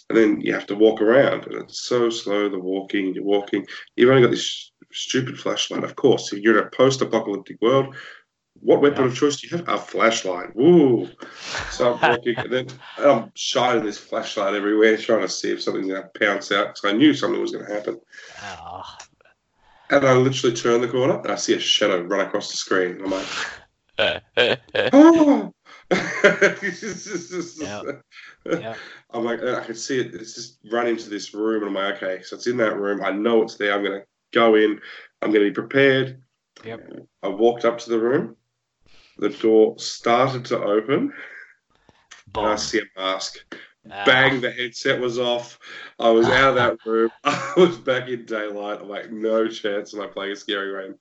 And then you have to walk around, and it's so slow. The walking, you're walking. You've only got this stupid flashlight. Of course, if you're in a post-apocalyptic world, what weapon Yeah. of choice do you have? A flashlight. Woo! So I'm *laughs* walking, and then I'm shining this flashlight everywhere, trying to see if something's going to pounce out. Because I knew something was going to happen. Oh, And I literally turn the corner, and I see a shadow run across the screen. I'm like. *laughs* oh! It's just- it's just- Yeah. I'm like, I can see it. It's just run into this room, and I'm like, okay, so it's in that room. I know it's there. I'm gonna go in. I'm gonna be prepared. Yep. I walked up to the room, the door started to open, and I see a mask. Ah, Bang! The headset was off. I was out of that *laughs* room. *laughs* I was back in daylight. I'm like, no chance am I playing a scary game.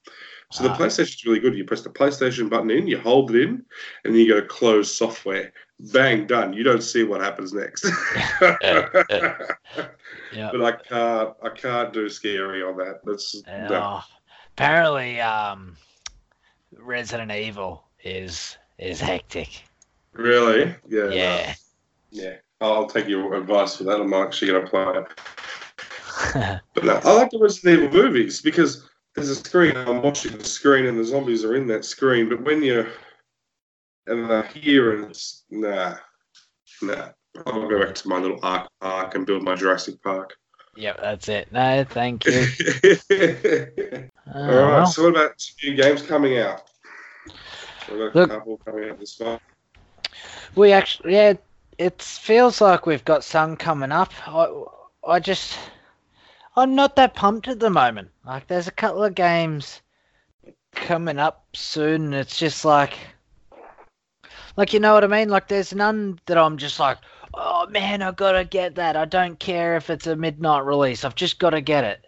So the Ah. PlayStation's really good. You press the PlayStation button in, you hold it in, and then you go to close software. Bang! Done. You don't see what happens next. *laughs* yeah. *laughs* but I can't. I can't do scary on that. That's no. Oh, apparently, um, Resident Evil is is hectic. really. Yeah. no. Yeah. Yeah. I'll take your advice for that. I'm actually going to play it. *laughs* But no, I like the Resident Evil movies because there's a screen. I'm watching the screen, and the zombies are in that screen. But when you're and they're here, and it's nah, nah. I'll go back to my little ARK Park and build my Jurassic Park. yep, that's it. No, thank you. *laughs* Uh, All Oh, right. well. So what about new games coming out? We've got a Look- couple coming out this month. We actually, yeah, it feels like we've got some coming up. I, I just, I'm not that pumped at the moment. Like, there's a couple of games coming up soon, and it's just like, like you know what I mean. Like, there's none that I'm just like, oh man, I gotta get that. I don't care if it's a midnight release. I've just got to get it.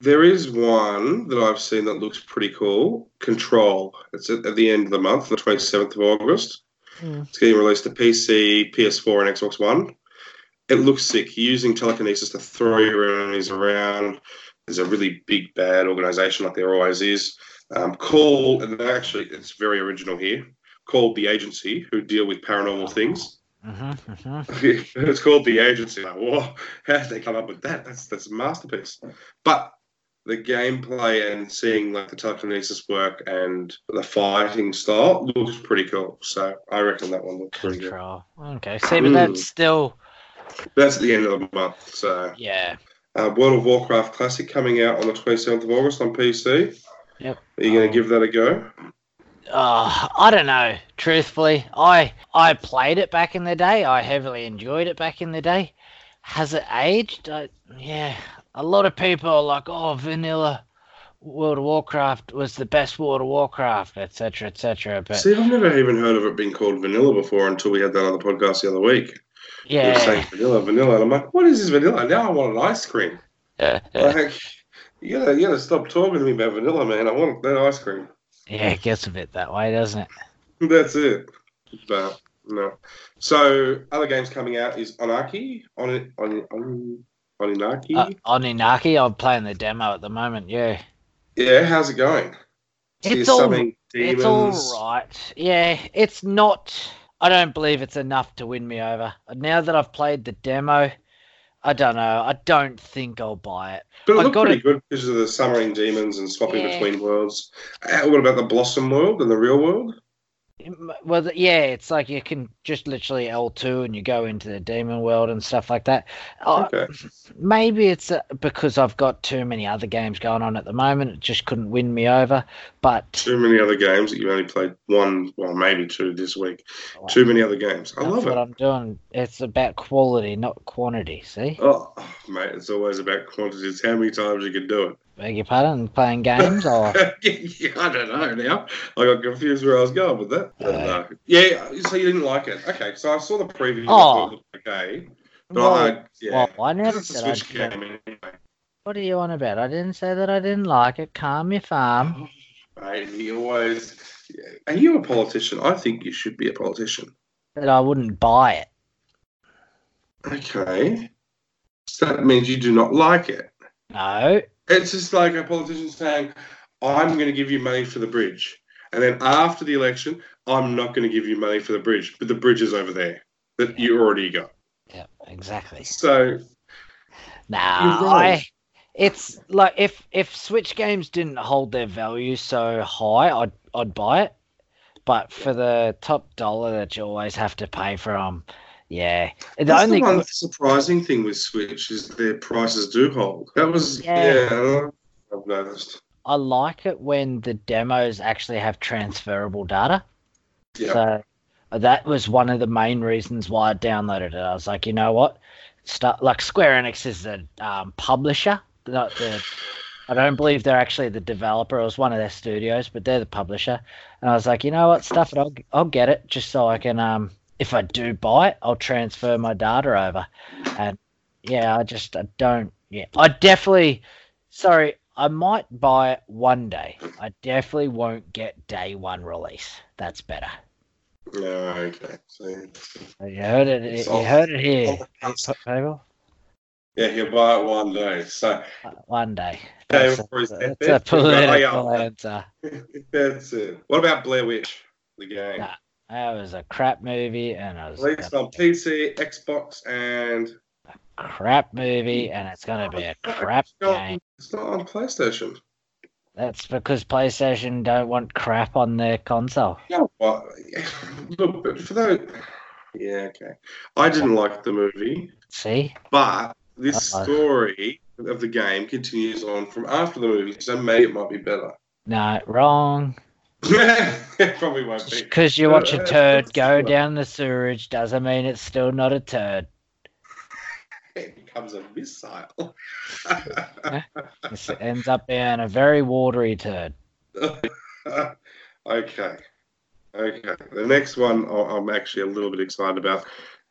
There is one that I've seen that looks pretty cool. Control. It's at, at the end of the month, the 27th of August. Hmm. It's getting released to PC, PS4, and Xbox One. It looks sick. You're using telekinesis to throw your enemies around. There's a really big bad organization, like there always is. Um, called, and actually, it's very original here. Called the Agency, who deal with paranormal things. Mm-hmm, mm-hmm. *laughs* it's called the Agency. Like, whoa, how did they come up with that? That's that's a masterpiece. But the gameplay and seeing like the telekinesis work and the fighting style looks pretty cool. So I reckon that one looks pretty good. Okay, see, but Mm. that's still, That's at the end of the month. So yeah. uh, World of Warcraft Classic coming out on the 27th of August on PC. Yep. Are you going Um, to give that a go? Uh, I don't know. Truthfully, I I played it back in the day. I heavily enjoyed it back in the day. Has it aged? I, yeah. A lot of people are like, "Oh, vanilla World of Warcraft was the best World of Warcraft, etc., etc." But See, I've never even heard of it being called vanilla before until we had that on the podcast the other week. We were saying yeah, vanilla, vanilla, and I'm like, what is this vanilla? Now I want an ice cream. Yeah. Like, you gotta, you gotta stop talking to me about vanilla, man. I want that ice cream. yeah, it gets a bit that way, doesn't it? *laughs* That's it. But no. So other games coming out is Anarchy, on on on Oninaki. Uh, Oninaki, I'm playing the demo at the moment. Yeah, yeah, how's it going? It's you're all- it's all right. Yeah, it's not. I don't believe it's enough to win me over. Now that I've played the demo, I don't know. I don't think I'll buy it. But it I looked got pretty it- good because of the summoning demons and swapping Yeah. between worlds. Uh, what about the Blossom world and the real world? Well, yeah, it's like you can just literally L2 and you go into the demon world and stuff like that. Uh, Okay. maybe it's uh, because I've got too many other games going on at the moment. It just couldn't win me over. But Too many other games that you only played one, well, maybe two this week. Too many other games. I that's love what it. I'm doing. It's about quality, not quantity. See? Oh, mate, it's always about quantity. It's how many times you can do it. Beg your pardon? Playing games or *laughs* yeah, I don't know now. I got confused where I was going with that. But, uh, yeah, so you didn't like it. Okay, so I saw the preview. Oh. It okay. But Well, I, yeah. well, I never it's a said I Switch didn't. game anyway. What are you on about? I didn't say that I didn't like it. Calm your farm. Mate, he always. Yeah. Are you a politician? I think you should be a politician. That I wouldn't buy it. Okay. So that means you do not like it. No. It's just like a politician saying, I'm going to give you money for the bridge. And then after the election, I'm not going to give you money for the bridge, but the bridge is over there that you already got. Yeah, exactly. So, Nah, I. It's like if if Switch games didn't hold their value so high, I'd I'd buy it. But for the top dollar that you always have to pay for them, yeah. The that's only the one surprising thing with Switch is their prices do hold. That was, yeah, Yeah. I've noticed. I like it when the demos actually have transferable data. Yeah. So that was one of the main reasons why I downloaded it. I was like, you know what? Start like Square Enix is the um, publisher, not the I don't believe they're actually the developer. It was one of their studios, but they're the publisher. And I was like, you know what, stuff it. I'll I'll get it just so I can um if I do buy it, I'll transfer my data over. And yeah, I just I don't. Yeah, I definitely. Sorry, I might buy it one day. I definitely won't get day one release. That's better. No, okay. So, You heard it. You heard it here, people. yeah, he'll buy it one day. So Uh, One day. Okay, That's, a, that's a deathbed, he'll go, "Oh, yeah, political answer. *laughs* that's it. What about Blair Witch, the game? Nah. That was a crap movie, and it was Released on PC, Xbox, and a crap movie, and it's gonna be a crap it's not, game. It's not on PlayStation. That's because PlayStation don't want crap on their console. Yeah, well, look, but for those, yeah, okay. I didn't like the movie, See? but this Uh-oh. story of the game continues on from after the movie, so maybe it might be better. No, wrong. *laughs* it probably won't be. Because you watch a turd go down the sewerage doesn't mean it's still not a turd. *laughs* It becomes a missile. *laughs* It ends up being a very watery turd. okay. Okay. The next one I'm actually a little bit excited about,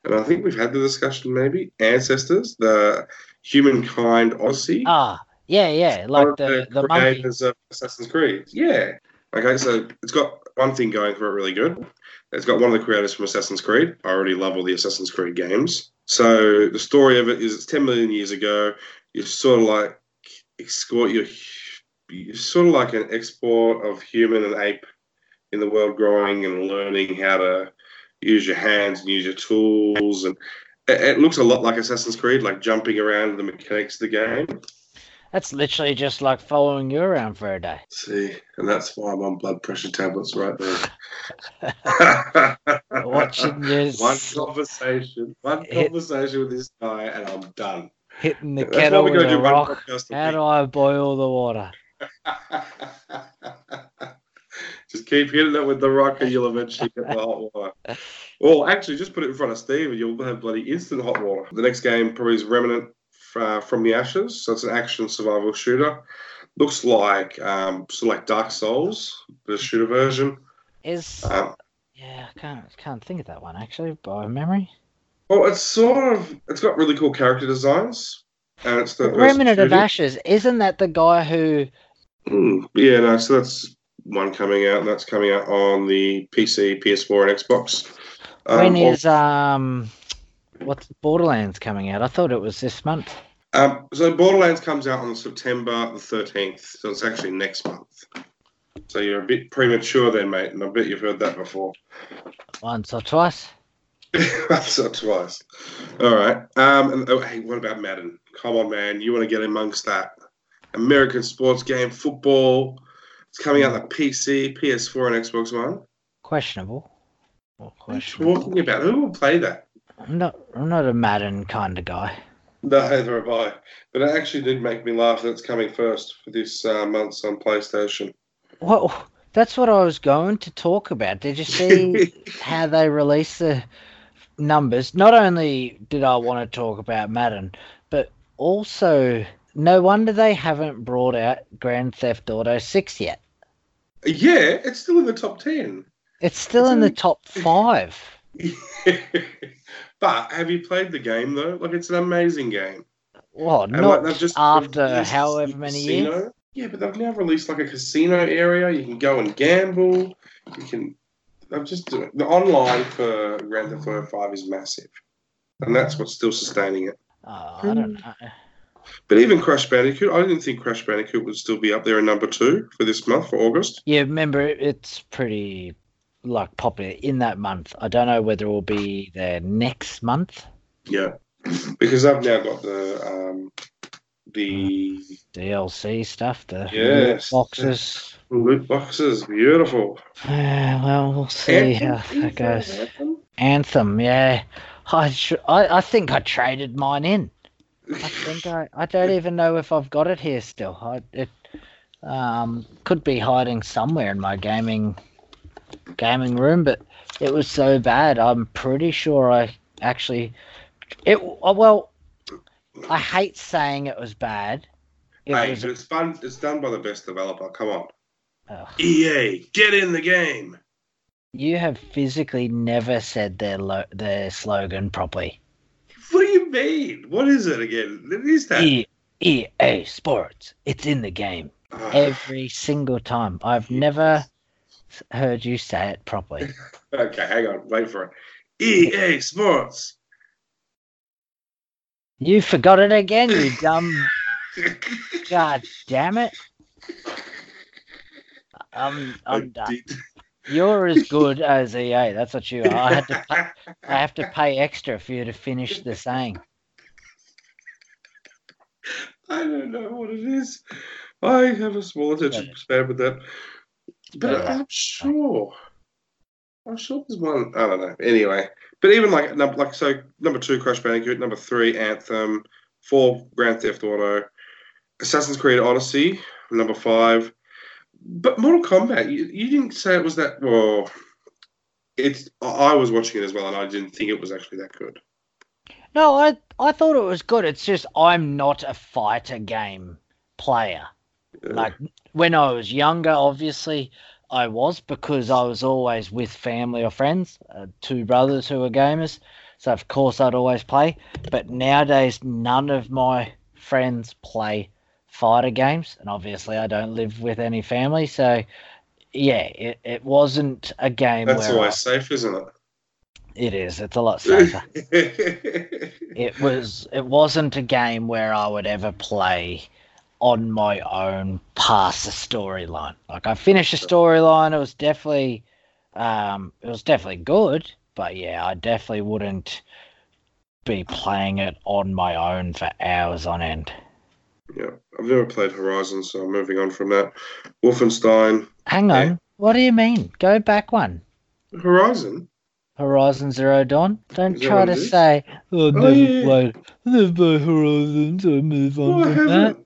and I think we've had the discussion maybe Ancestors, the Humankind Odyssey. Ah, yeah, yeah, like the the monkey. creators of Assassin's Creed. Yeah. Okay, so it's got one thing going for it really good. It's got one of the creators from Assassin's Creed. I already love all the Assassin's Creed games. So the story of it is it's 10 million years ago. You're sort of like escort your you're sort of like an export of human and ape in the world growing and learning how to use your hands and use your tools and it, it looks a lot like Assassin's Creed, like jumping around the mechanics of the game. That's literally just like following you around for a day. See, and that's why I'm on blood pressure tablets right there. *laughs* Watching *laughs* you one conversation, one hit- conversation with this guy, and I'm done. hitting the That's kettle with a rock. How do I boil the water? *laughs* just keep hitting it with the rock, and you'll eventually get the hot water. Well, actually, just put it in front of Steve, and you'll have bloody instant hot water. The next game probably is Remnant uh, from the Ashes. So it's an action survival shooter. Looks like um, sort of like Dark Souls, a shooter version. Is Um, yeah, I can't can't think of that one actually by memory. Well, it's sort of it's got really cool character designs, and it's the Remnant of. Ashes, isn't that the guy who? Hmm, yeah, no. So that's one coming out, and that's coming out on the PC, PS4, and Xbox. when Um, or- um, what's Borderlands coming out? I thought it was this month. um, so Borderlands comes out on September the thirteenth, so it's actually next month. So you're a bit premature then, mate, and I bet you've heard that before. Once or twice. *laughs* Once or twice. All right. Um, and, oh, hey, what about Madden? Come on, man. You want to get amongst that American sports game, football? It's coming out on the PC, PS4, and Xbox One. Questionable. Well, What are you questionable. talking about? Who will play that? I'm not. I'm not a Madden kind of guy. No, neither have I. But it actually did make me laugh that it's coming first for this uh, month's on PlayStation. Well, that's what I was going to talk about. Did you see *laughs* how they released the numbers? Not only did I want to talk about Madden, but also no wonder they haven't brought out Grand Theft Auto 6 yet. yeah, it's still in the top 10. It's still It's in the top five. *laughs* but have you played the game, though? Like, it's an amazing game. Well, And, not they've just after however many years. Yeah, but they've now released like a casino area. You can go and gamble. You can. They've just doing the online for Grand Theft Auto Five is massive, and that's what's still sustaining it. Oh, I don't know. But even Crash Bandicoot, I didn't think Crash Bandicoot would still be up there in number two for this month for August. Yeah, remember it's pretty like popular in that month. I don't know whether it will be there next month. Yeah, *clears throat* because I've now got the um, the DLC stuff, the Yes. boxes. loot boxes. Beautiful. *sighs* Uh, well, we'll see how Anthem? that goes. Anthem? Anthem, yeah. I, should, I I think I traded mine in. I think I I don't *laughs* even know if I've got it here still. I it um could be hiding somewhere in my gaming gaming room, but it was so bad. I'm pretty sure I actually it uh, well I hate saying it was bad, It hey, was but it's fun. It's done by the best developer. Come on. EA, get in the game. you have physically never said their lo- their slogan properly. What do you mean? What is it again? What is that? E- EA Sports. It's in the game Ah, every single time. I've never heard you say it properly. *laughs* okay, hang on. Wait for it. EA Sports. You forgot it again, you dumb. *laughs* God damn it. I'm I'm done. You're as good *laughs* as EA. That's what you are. I had to pay, I have to pay extra for you to finish the saying. I don't know what it is. I have a small attention span with that. But Yeah. I'm sure. I'm sure there's one. I don't know. Anyway, but even like like so, number two, Crash Bandicoot. Number three, Anthem. Four, Grand Theft Auto. Assassin's Creed Odyssey. Number five. But Mortal Kombat. You, you didn't say it was that. Well, it's. I I was watching it as well, and I didn't think it was actually that good. No, I I thought it was good. It's just I'm not a fighter game player. Like when I was younger, obviously I was because I was always with family or friends, uh, two brothers who were gamers. So of course I'd always play. But nowadays, none of my friends play fighter games, and obviously I don't live with any family. So yeah, it, it wasn't a game that's always safe, isn't it? It is. It's a lot safer. *laughs* it was it wasn't a game where I would ever play on my own past the storyline. Like I finished a storyline, it was definitely um it was definitely good, but yeah, I definitely wouldn't be playing it on my own for hours on end. Yeah, I've never played Horizon, so I'm moving on from that. Wolfenstein, Hang on, Yeah. what do you mean? Go back one. Horizon. Horizon Zero Dawn. Don't try to is? say, "Oh, I've Oh, never yeah, played, I've never played Horizon, so I move on Oh, I from that."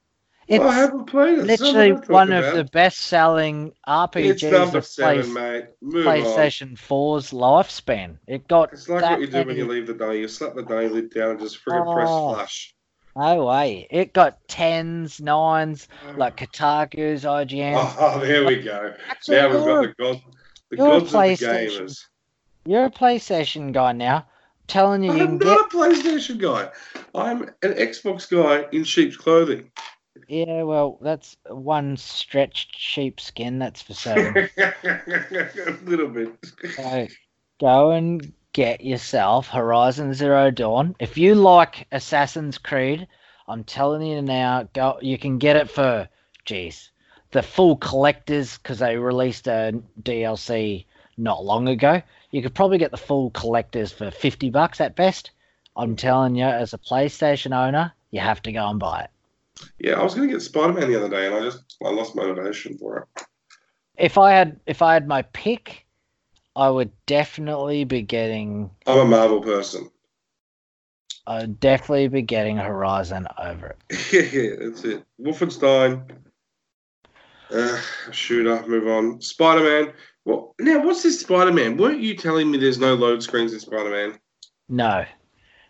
It's I haven't played it. literally one of about the best-selling It's RPGs number of seven, Play- mate. Move on. PlayStation 4's lifespan. It got It's like what you do when you leave the day. You slap the day lid down and just friggin' press oh. flush. Oh. no way. It got tens, nines, oh. like Kotaku's, IGN. *laughs* Oh, there we go. Actually, now we've got the god, the gods of the PlayStation gamers. you're a PlayStation guy now. telling you, you I'm get. not a PlayStation guy. I'm an Xbox guy in sheep's clothing. Yeah, well, that's one stretched sheepskin. That's for *laughs* certain. a little bit. So go and get yourself Horizon Zero Dawn. If you like Assassin's Creed, I'm telling you now, go. You can get it for, jeez, the full collectors because they released a DLC not long ago. You could probably get the full collectors for fifty bucks at best. I'm telling you, as a PlayStation owner, you have to go and buy it. Yeah, I was going to get Spider Man the other day, and I just I lost motivation for it. If I had, if I had my pick, I would definitely be getting I'm a Marvel person. I'd definitely be getting Horizon over it. *laughs* yeah, that's it. Wolfenstein. Uh, shooter. Move on. Spider Man. Well, now what's this Spider Man? Weren't you telling me there's no load screens in Spider Man? No,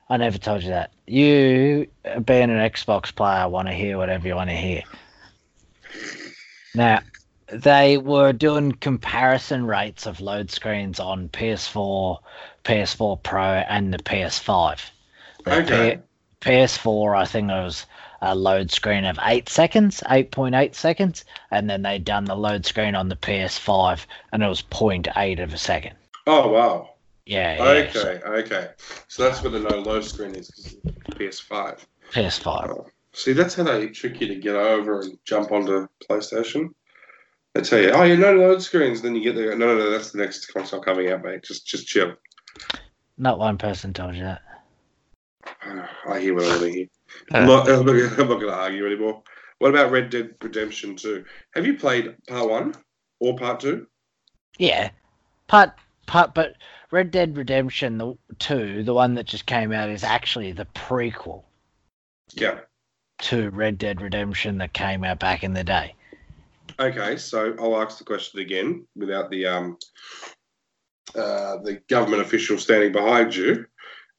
I never told you that. You, being an Xbox player, want to hear whatever you want to hear. Now, they were doing comparison rates of load screens on PS4, PS4 Pro, and the PS5. The Okay. P- PS4, I think it was a load screen of 8 seconds, 8.8 seconds, and then they done the load screen on the PS5, and it was 0.8 of a second. Oh wow. Yeah, yeah. Okay, so okay. So that's where the no load screen is. 'cause it's PS5. PS5. Oh. See, that's how they trick you to get over and jump onto PlayStation. They tell you, oh, yeah, no load screens. Then you get there. No, no, no, that's the next console coming out, mate. Just, just chill. Not one person told you that. Ah, I hear what I want to hear. *laughs* I'm not, *laughs* I'm not, gonna- I'm not going to argue anymore. What about Red Dead Redemption 2? Have you played part one or part two? Yeah, part part, but Red Dead Redemption the two, the one that just came out, is actually the prequel Yeah. to Red Dead Redemption that came out back in the day. Okay, so I'll ask the question again without the um, uh, the government official standing behind you.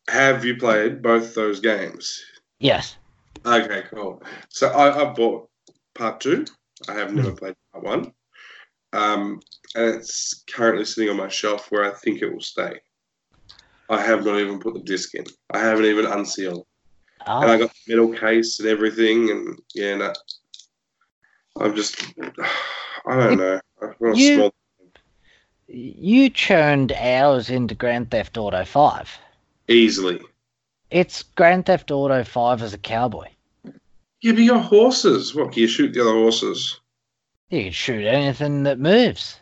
Have you played both those games? Yes. Okay, cool. So I, I bought part two. I have never played part one. Um, and it's currently sitting on my shelf where I think it will stay. I have not even put the disc in. I haven't even unsealed. Oh, And I got the metal case and everything. And yeah, no, I'm just, *sighs* I don't know. I've got a You- small, you churned hours into Grand Theft Auto 5. easily. It's Grand Theft Auto 5 as a cowboy. Yeah, but you got horses. What, can you shoot the other horses? You can shoot anything that moves.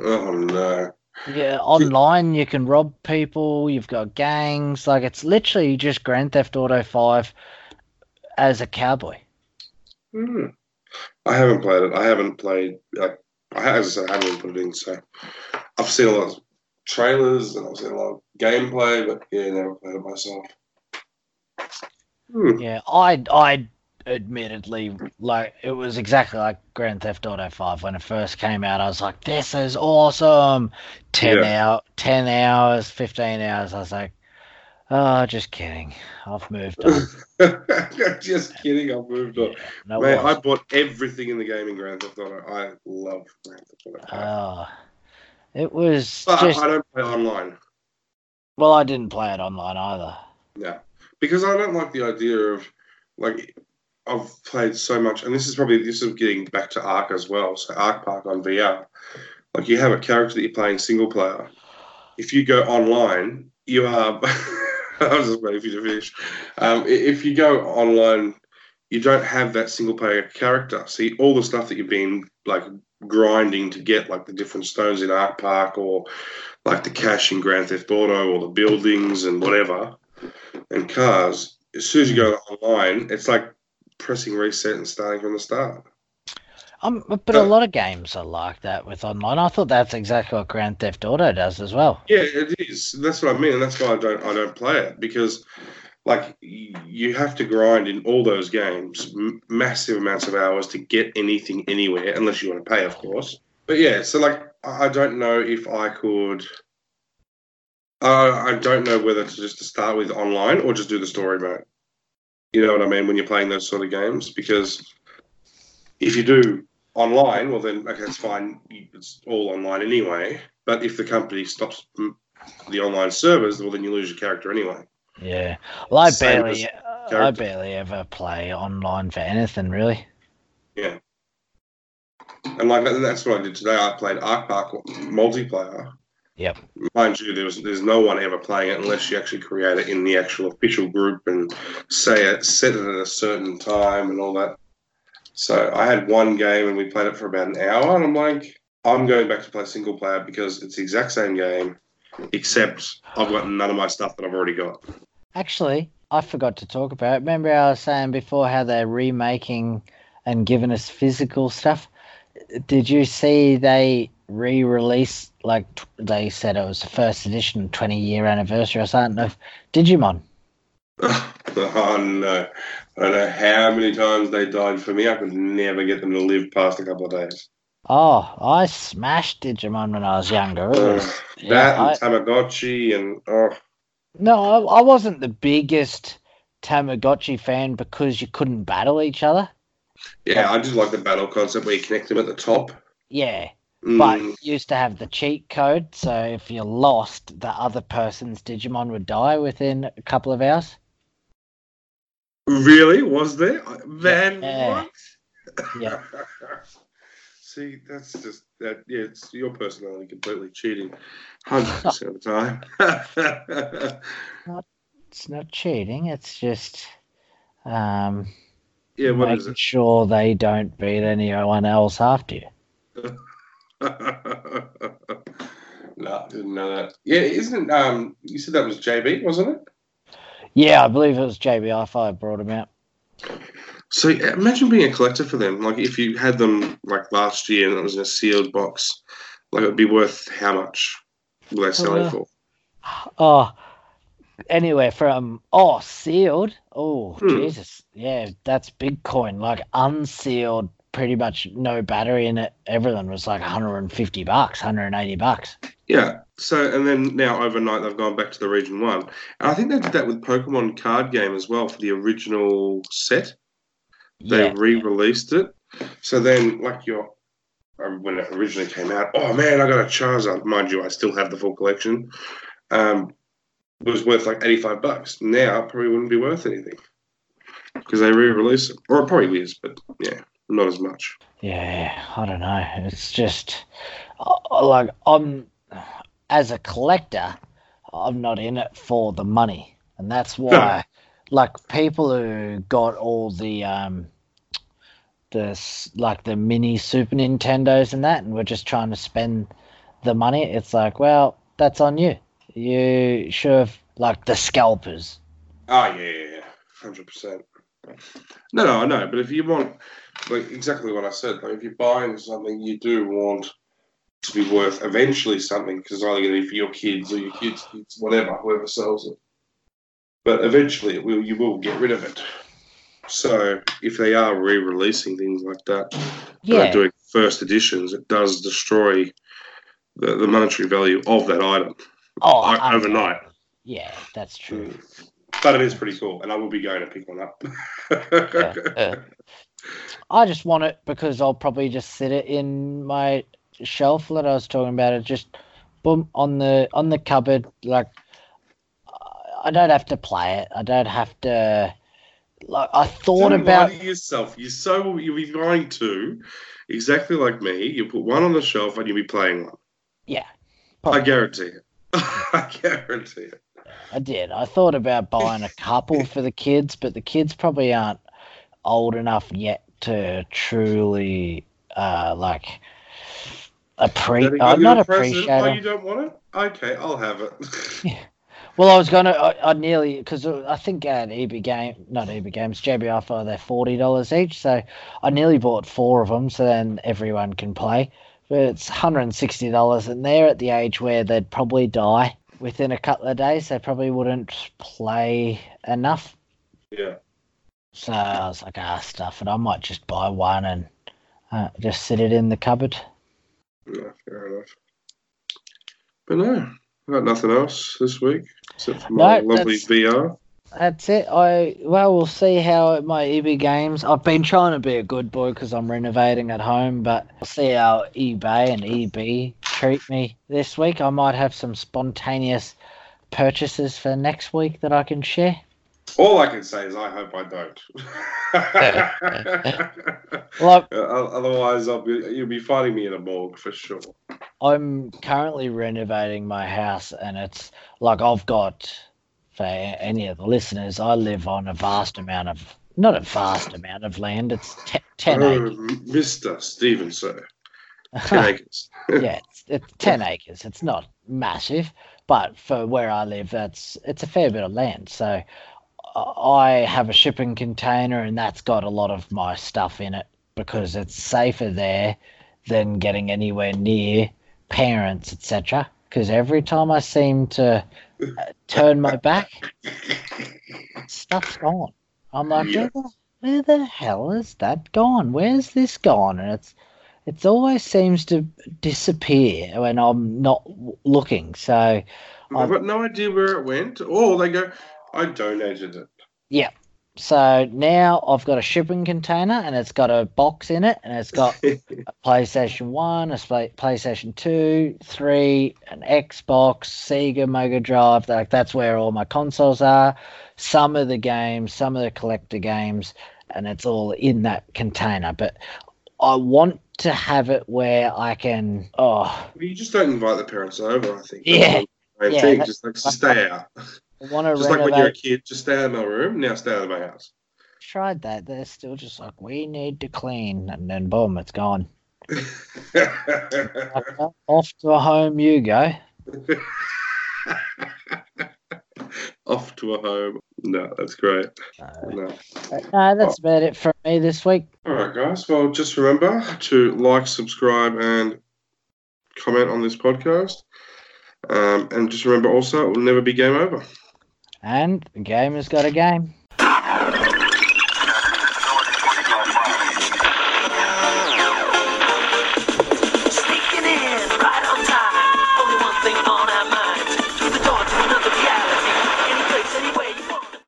Oh, no. Yeah, online you can rob people. You've got gangs. Like it's literally just Grand Theft Auto Five as a cowboy. Hmm. I haven't played it. I haven't played. Like, I as I said, I haven't put it in. So I've seen a lot of trailers and I've seen a lot of gameplay, but yeah, never played it myself. Hmm. Yeah, I I admittedly like it was exactly like Grand Theft Auto Five when it first came out. I was like, this is awesome. Ten hour, ten hours, fifteen hours. I was like, oh, just kidding. I've moved on. *laughs* Just kidding. I've moved on. Yeah, no, it I bought everything in the game in Grand Theft Auto. I love Grand Theft Auto. Oh, it was but just I don't play online. well, I didn't play it online either. Yeah, because I don't like the idea of like I've played so much, and this is probably this is getting back to Ark as well. So Ark Park on VR, like you have a character that you're playing single player. If you go online, you are. *laughs* I was just waiting for you to finish. Um, if you go online, you don't have that single player character. See all the stuff that you've been like grinding to get, like the different stones in Ark Park, or like the cash in Grand Theft Auto, or the buildings and whatever and cars, as soon as you go online, it's like pressing reset and starting from the start. Um, but a Uh, lot of games are like that with online. I thought that's exactly what Grand Theft Auto does as well. Yeah, it is. That's what I mean, and that's why I don't I don't play it because, like, you have to grind in all those games m- massive amounts of hours to get anything anywhere, unless you want to pay, of course. But yeah, so like, I I don't know if I could. Uh, I don't know whether to just to start with online or just do the story mode. You know what I mean when you're playing those sort of games because if you do online, well then okay, it's fine. It's all online anyway. But if the company stops the online servers, well then you lose your character anyway. Yeah. Well, I Same barely, uh, I barely ever play online for anything really. Yeah, and like that's what I did today. I played Ark Park multiplayer. Yep. Mind you, there's there's no one ever playing it unless you actually create it in the actual official group and say it, set it at a certain time and all that. So I had one game and we played it for about an hour, and I'm like, I'm going back to play single player because it's the exact same game, except I've got none of my stuff that I've already got. Actually, I forgot to talk about. it. Remember, I was saying before how they're remaking and giving us physical stuff. Did you see they re-released? Like t- they said, it was the first edition, twenty-year anniversary or something of Digimon. *laughs* oh no. I don't know how many times they died for me. I could never get them to live past a couple of days. Oh, I smashed Digimon when I was younger. Was, yeah, that I- and Tamagotchi and oh No, I, I wasn't the biggest Tamagotchi fan because you couldn't battle each other. yeah, I just like the battle concept where you connect them at the top. Yeah, Mm, but you used to have the cheat code, so if you lost, the other person's Digimon would die within a couple of hours. really, was there? Man, Yeah. what? Yeah. *laughs* See, that's just that. Yeah, it's your personality completely cheating, hundred percent of the time. *laughs* not, It's not cheating, it's just um, yeah, what making is it? sure they don't beat anyone else after you. *laughs* *laughs* no, didn't know that. Yeah, isn't um? You said that was JB, wasn't it? Yeah, I believe it was JB JBI5 brought him out. So imagine being a collector for them. Like if you had them like last year and it was in a sealed box, like it would be worth how much were they selling Uh, for? Oh, anywhere from oh sealed. Oh Hmm. Jesus, yeah, that's Bitcoin. Like unsealed, pretty much no battery in it. Everything was like 150 bucks, 180 bucks. Yeah. So and then now overnight they've gone back to the region one, and I think they did that with Pokemon card game as well for the original set. They Yeah, re-released it, So then, like your um, when it originally came out, oh man, I got a Charizard. Mind you, I still have the full collection. Um, it was worth like eighty five bucks. Now it probably wouldn't be worth anything because they re-release it, or it probably is, but yeah, not as much. Yeah, I don't know. It's just uh, like I'm as a collector, I'm not in it for the money, and that's why, like people who got all the um, the like the mini Super Nintendos and that, and we're just trying to spend the money. It's like, well, that's on you. You should have like the scalpers. Oh yeah, hundred percent. No, no, I know, but if you want, like exactly what I said, like if you're buying something, you do want to be worth eventually something because it's either going to be for your kids or your kids' kids, whatever, whoever sells it. But eventually, it will you will get rid of it. So if they are re-releasing things like that, Yeah, doing first editions, it does destroy the, the monetary value of that item oh, overnight. Yeah, that's true. Mm. But it is pretty cool, and I will be going to pick one up. yeah. *laughs* I just want it because I'll probably just sit it in my shelf that I was talking about. It just boom on the on the cupboard. Like I don't have to play it. I don't have to. Like I thought Don't about. lie to yourself. You're so you'll be going to exactly like me. You put one on the shelf and you'll be playing one. Yeah, I guarantee it. *laughs* I guarantee it. I did. I thought about buying a couple for the kids, but the kids probably aren't old enough yet to truly uh like appreciate. Then Uh, not appreciate. Oh, you don't want it? Okay, I'll have it. *laughs* Well, I was gonna. I, I nearly because I think at EB Game, not EB Games, JB Hi-Fi, they're forty dollars each. So I nearly bought four of them, so then everyone can play. But it's hundred and sixty dollars, and they're at the age where they'd probably die within a couple of days. They probably wouldn't play enough. yeah. So I was like, ah, stuff it. I might just buy one and uh, just sit it in the cupboard. No, fair enough. But no, I've got nothing else this week except for my No, lovely that's- VR. That's it. I well, we'll see how my EB games. I've been trying to be a good boy because I'm renovating at home, but we'll see how eBay and EB treat me this week. I might have some spontaneous purchases for next week that I can share. All I can say is I hope I don't. *laughs* Well, Uh, Otherwise, I'll be, you'll be finding me in a morgue for sure. I'm currently renovating my house, and it's like I've got for any of the listeners. I live on a vast amount of not a vast amount of land. It's ten ten oh, acres. Mr. Steven, sir. *laughs* 10 acres. yeah, it's, it's ten acres. It's not massive, but for where I live, that's it's a fair bit of land. So I- have a shipping container, and that's got a lot of my stuff in it because it's safer there than getting anywhere near parents, etc. Because every time I seem to turn my back, stuff's gone. I'm like, Yeah. where, the, where the hell is that gone? Where's this gone? And it's it's always seems to disappear when I'm not looking. So I've got no idea where it went. Or they go, I donated it. So now I've got a shipping container and it's got a box in it and it's got a *laughs* PlayStation 1, a PlayStation 2, 3, an Xbox, Sega Mega Drive. Like that's where all my consoles are. Some of the games, some of the collector games, and it's all in that container. But I want to have it where I can. Oh, Well, you just don't invite the parents over, I think. Yeah. That's the main Yeah, thing. Just like just stay out. I want to Just like when you're a kid, just stay out of my room. Now stay out of my house. Tried that. They're still just like we need to clean, and then boom, it's gone. *laughs* Off to a home you go. *laughs* Off to a home. No, that's great. So, No. no, that's about it for me this week. All right, guys. Well, just remember to like, subscribe, and comment on this podcast. Um, and just remember also, it will never be game over. And the game has got a game.